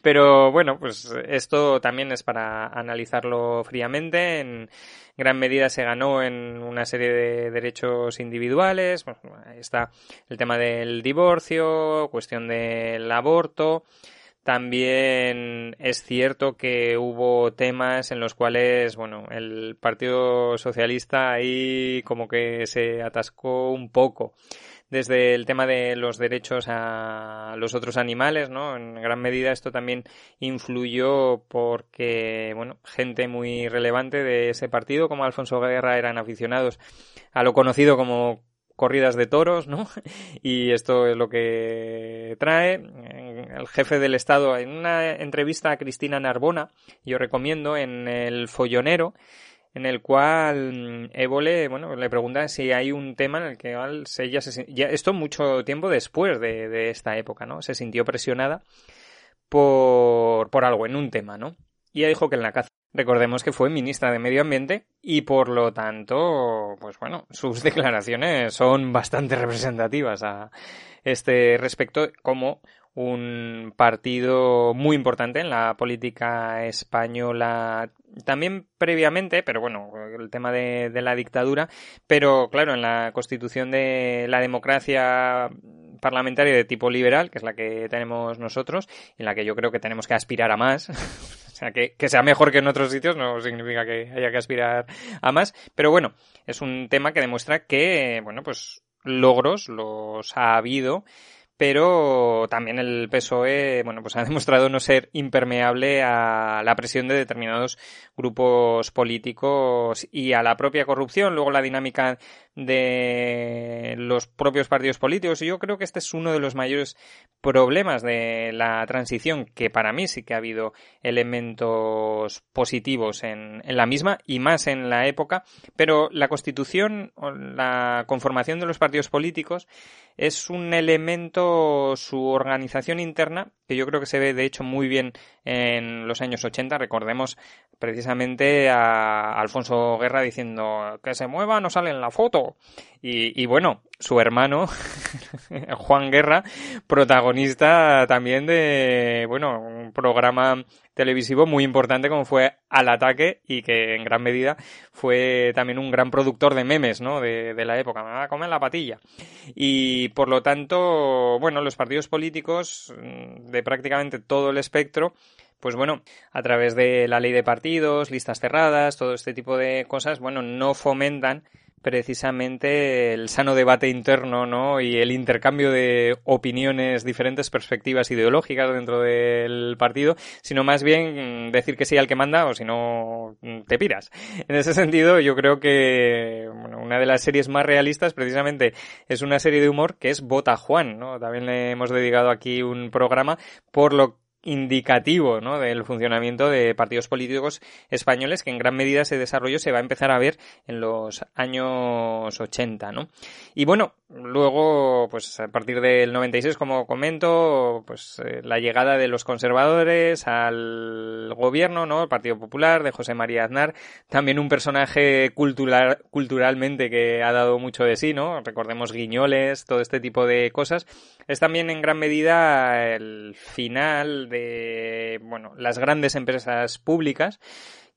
Pero bueno, pues esto también es para analizarlo fríamente. En, gran medida se ganó en una serie de derechos individuales. está el tema del divorcio, cuestión del aborto. También es cierto que hubo temas en los cuales, bueno, el Partido Socialista ahí como que se atascó un poco desde el tema de los derechos a los otros animales, ¿no? En gran medida esto también influyó porque, bueno, gente muy relevante de ese partido, como Alfonso Guerra, eran aficionados a lo conocido como corridas de toros, ¿no? Y esto es lo que trae el jefe del Estado en una entrevista a Cristina Narbona, yo recomiendo en el Follonero, en el cual mm, Évole, bueno, le pregunta si hay un tema en el que ella se, ya, esto mucho tiempo después de, de, esta época, ¿no? Se sintió presionada por, por algo en un tema, ¿no? Y ella dijo que en la caza. Recordemos que fue ministra de Medio Ambiente y por lo tanto, pues bueno, sus declaraciones son bastante representativas a este respecto como un partido muy importante en la política española también previamente, pero bueno, el tema de, la dictadura, pero claro, en la constitución de la democracia parlamentaria de tipo liberal, que es la que tenemos nosotros, en la que yo creo que tenemos que aspirar a más, o sea, que, que sea mejor que en otros sitios no significa que haya que aspirar a más, pero bueno, es un tema que demuestra que, bueno, pues logros los ha habido pero también el PSOE, bueno, pues ha demostrado no ser impermeable a la presión de determinados grupos políticos y a la propia corrupción, luego la dinámica de los propios partidos políticos. Y yo creo que este es uno de los mayores problemas de la transición, que para mí sí que ha habido elementos positivos en, en la misma y más en la época, pero la constitución o la conformación de los partidos políticos es un elemento, su organización interna, que yo creo que se ve de hecho muy bien en los años 80. Recordemos precisamente a Alfonso Guerra diciendo que se mueva, no sale en la foto. Y, bueno, su hermano, Juan Guerra, protagonista también de, bueno, un programa televisivo muy importante como fue Al Ataque y que en gran medida fue también un gran productor de memes, ¿no? De, de la época. Me va a comer la patilla. Y por lo tanto, bueno, los partidos políticos mm, de prácticamente todo el espectro pues bueno, a través de la ley de partidos, listas cerradas, todo este tipo de cosas, bueno, no fomentan precisamente el sano debate interno, ¿no? Y el intercambio de opiniones, diferentes perspectivas ideológicas dentro del partido, sino más bien decir que sí al que manda o si no te piras. En ese sentido, yo creo que bueno, una de las series más realistas precisamente es una serie de humor que es Bota Juan, ¿no? También le hemos dedicado aquí un programa por lo indicativo ¿no? del funcionamiento de partidos políticos españoles que en gran medida ese desarrollo se va a empezar a ver en los años 80, ¿no? Y bueno, luego, pues a partir del 96, como comento, pues eh, la llegada de los conservadores al gobierno, ¿no? El Partido Popular de José María Aznar, también un personaje cultural, culturalmente que ha dado mucho de sí, ¿no? Recordemos Guiñoles, todo este tipo de cosas. Es también en gran medida el final de, bueno, las grandes empresas públicas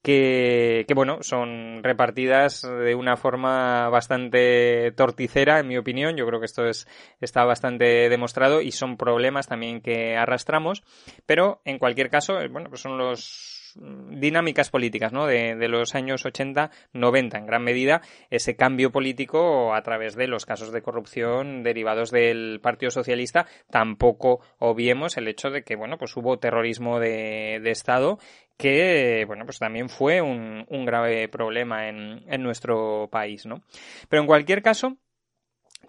que, que, bueno, son repartidas de una forma bastante torticera, en mi opinión. Yo creo que esto es, está bastante demostrado y son problemas también que arrastramos. Pero, en cualquier caso, bueno, pues son los dinámicas políticas ¿no? de, de los años 80-90, en gran medida, ese cambio político a través de los casos de corrupción derivados del Partido Socialista. Tampoco obviemos el hecho de que bueno, pues hubo terrorismo de, de Estado que bueno pues también fue un, un grave problema en, en nuestro país no pero en cualquier caso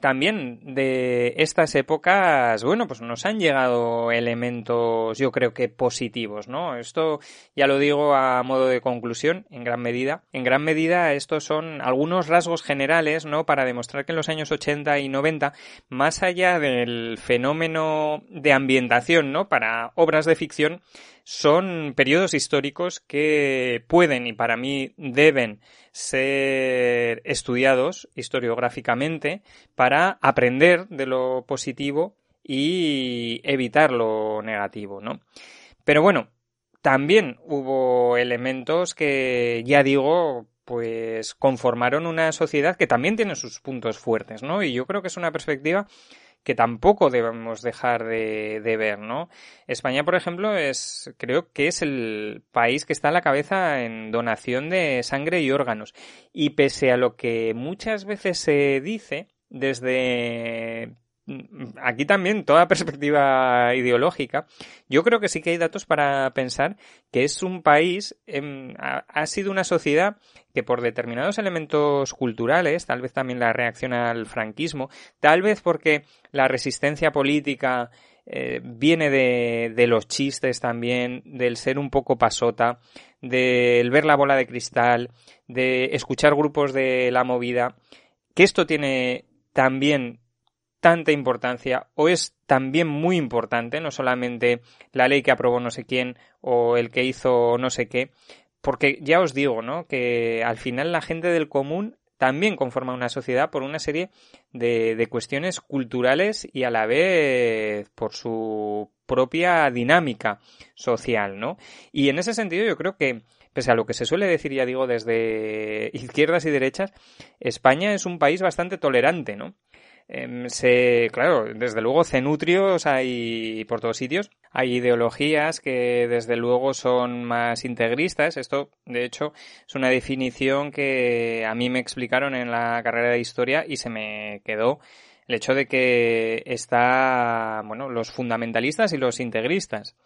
también de estas épocas, bueno, pues nos han llegado elementos, yo creo que positivos, ¿no? Esto ya lo digo a modo de conclusión, en gran medida. En gran medida, estos son algunos rasgos generales, ¿no? Para demostrar que en los años 80 y 90, más allá del fenómeno de ambientación, ¿no? Para obras de ficción, son periodos históricos que pueden y para mí deben ser estudiados historiográficamente para aprender de lo positivo y evitar lo negativo, ¿no? Pero bueno, también hubo elementos que ya digo, pues conformaron una sociedad que también tiene sus puntos fuertes, ¿no? Y yo creo que es una perspectiva que tampoco debemos dejar de, ver, ¿no? España, por ejemplo, es, creo que es el país que está a la cabeza en donación de sangre y órganos. Y pese a lo que muchas veces se dice, desde aquí también toda perspectiva ideológica, yo creo que sí que hay datos para pensar que es un país, em, ha, sido una sociedad que por determinados elementos culturales, tal vez también la reacción al franquismo, tal vez porque la resistencia política eh, viene de los chistes también, del ser un poco pasota, del ver la bola de cristal, de escuchar grupos de la movida, que esto tiene también tanta importancia o es también muy importante, no solamente la ley que aprobó no sé quién o el que hizo no sé qué, porque ya os digo, ¿no? Que al final la gente del común también conforma una sociedad por una serie de, de cuestiones culturales y a la vez por su propia dinámica social, ¿no? Y en ese sentido yo creo que pese a lo que se suele decir, ya digo, desde izquierdas y derechas, España es un país bastante tolerante, ¿no? Em, se, claro, desde luego cenutrios hay por todos sitios. Hay ideologías que desde luego son más integristas. Esto, de hecho, es una definición que a mí me explicaron en la carrera de historia y se me quedó el hecho de que está, bueno, los fundamentalistas y los integristas.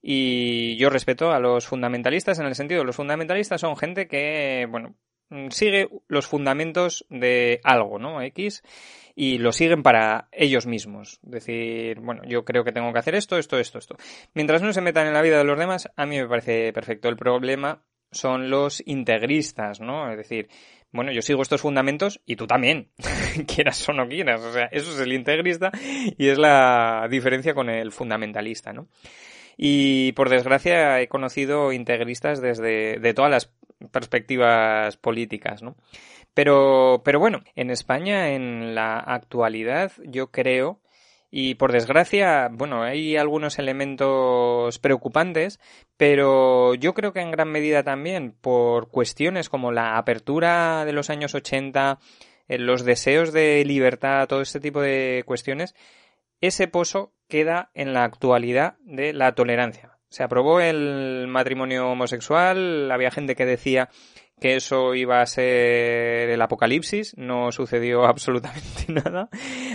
Y yo respeto a los fundamentalistas en el sentido, los fundamentalistas son gente que, bueno, sigue los fundamentos de algo, ¿no? X y lo siguen para ellos mismos. Decir, bueno, yo creo que tengo que hacer esto, esto, esto, esto. Mientras no se metan en la vida de los demás, a mí me parece perfecto. El problema son los integristas, ¿no? Es decir, bueno, yo sigo estos fundamentos y tú también, quieras o no quieras. O sea, eso es el integrista y es la diferencia con el fundamentalista, ¿no? Y por desgracia he conocido integristas desde de todas las perspectivas políticas, ¿no? Pero, pero bueno, en España en la actualidad yo creo y por desgracia, bueno, hay algunos elementos preocupantes, pero yo creo que en gran medida también por cuestiones como la apertura de los años 80, eh, los deseos de libertad, todo este tipo de cuestiones, ese pozo queda en la actualidad de la tolerancia. Se aprobó el matrimonio homosexual, había gente que decía que eso iba a ser el apocalipsis, no sucedió absolutamente nada.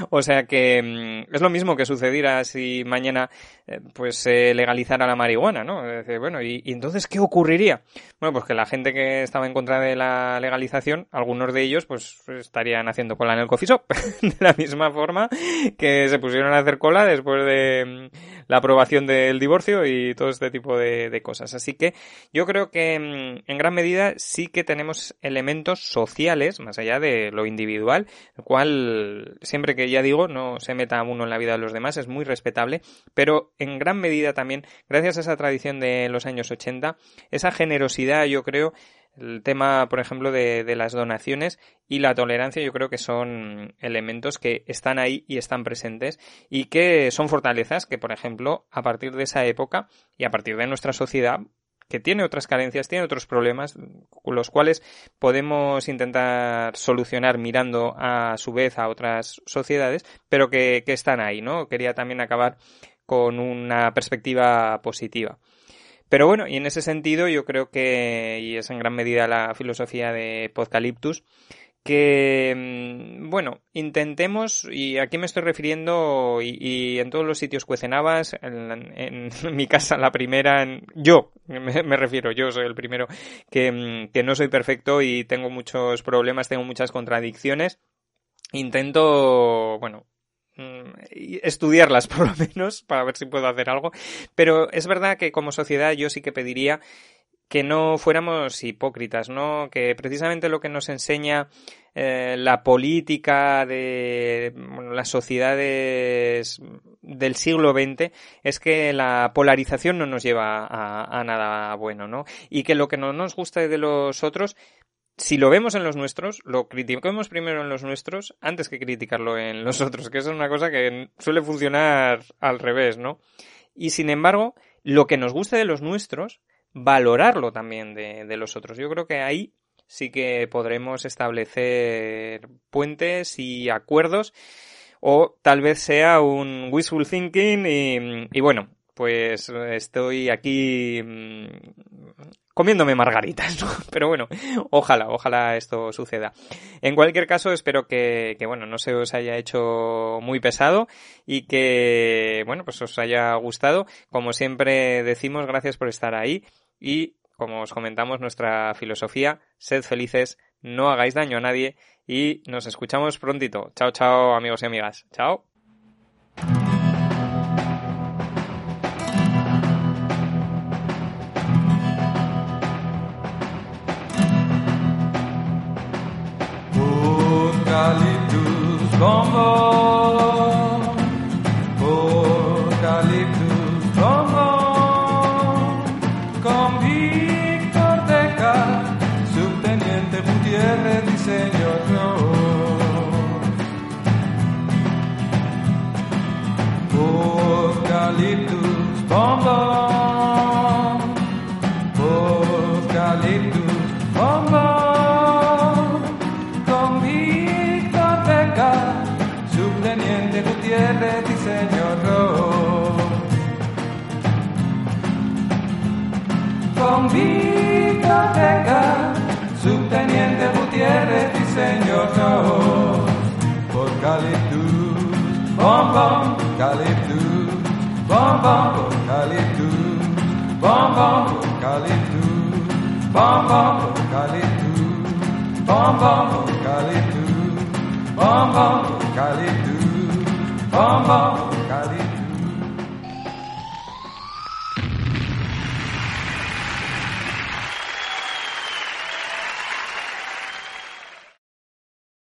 O sea que mm, es lo mismo que sucediera si mañana eh, pues se legalizara la marihuana, ¿no? bueno, ¿y, entonces qué ocurriría? Bueno, pues que la gente que estaba en contra de la legalización, algunos de ellos pues estarían haciendo cola en el coffee de la misma forma que se pusieron a hacer cola después de mm, la aprobación del divorcio y todo este tipo de, de cosas. Así que yo creo que mm, en gran medida sí que tenemos elementos sociales, más allá de lo individual, el cual, siempre que ya digo, no se meta uno en la vida de los demás, es muy respetable, pero en gran medida también, gracias a esa tradición de los años 80, esa generosidad, yo creo, el tema, por ejemplo, de, de, las donaciones y la tolerancia, yo creo que son elementos que están ahí y están presentes y que son fortalezas que, por ejemplo, a partir de esa época y a partir de nuestra sociedad, que tiene otras carencias, tiene otros problemas, los cuales podemos intentar solucionar mirando a su vez a otras sociedades, pero que, que están ahí, ¿no? Quería también acabar con una perspectiva positiva. Pero bueno, y en ese sentido yo creo que, y es en gran medida la filosofía de Podcaliptus, que, mm, bueno, intentemos, y aquí me estoy refiriendo, y, en todos los sitios cuecenabas, en, en, mi casa la primera, yo, me, refiero, yo soy el primero, que, mm, que no soy perfecto y tengo muchos problemas, tengo muchas contradicciones, intento, bueno, mm, estudiarlas por lo menos para ver si puedo hacer algo. Pero es verdad que como sociedad yo sí que pediría que no fuéramos hipócritas, ¿no? Que precisamente lo que nos enseña eh, la política de las sociedades del siglo XX es que la polarización no nos lleva a, nada bueno, ¿no? Y que lo que no nos gusta de los otros si lo vemos en los nuestros, lo criticamos primero en los nuestros antes que criticarlo en los otros, que eso es una cosa que suele funcionar al revés, ¿no? Y sin embargo, lo que nos gusta de los nuestros valorarlo también de, los otros. Yo creo que ahí sí que podremos establecer puentes y acuerdos o tal vez sea un wishful thinking y, bueno, pues estoy aquí mm, comiéndome margaritas. Pero bueno, ojalá, ojalá esto suceda. En cualquier caso, espero que, que, bueno, no se os haya hecho muy pesado y que, bueno, pues os haya gustado. Como siempre decimos, gracias por estar ahí y, como os comentamos, nuestra filosofía, sed felices, no hagáis daño a nadie y nos escuchamos prontito. Chao, chao, amigos y amigas. Chao. bom Calibdu, bom bom Calibdu, bom bom Calibdu, bom bom Calibdu, bom bom Calibdu, bom bom Calibdu, bom bom Calibdu.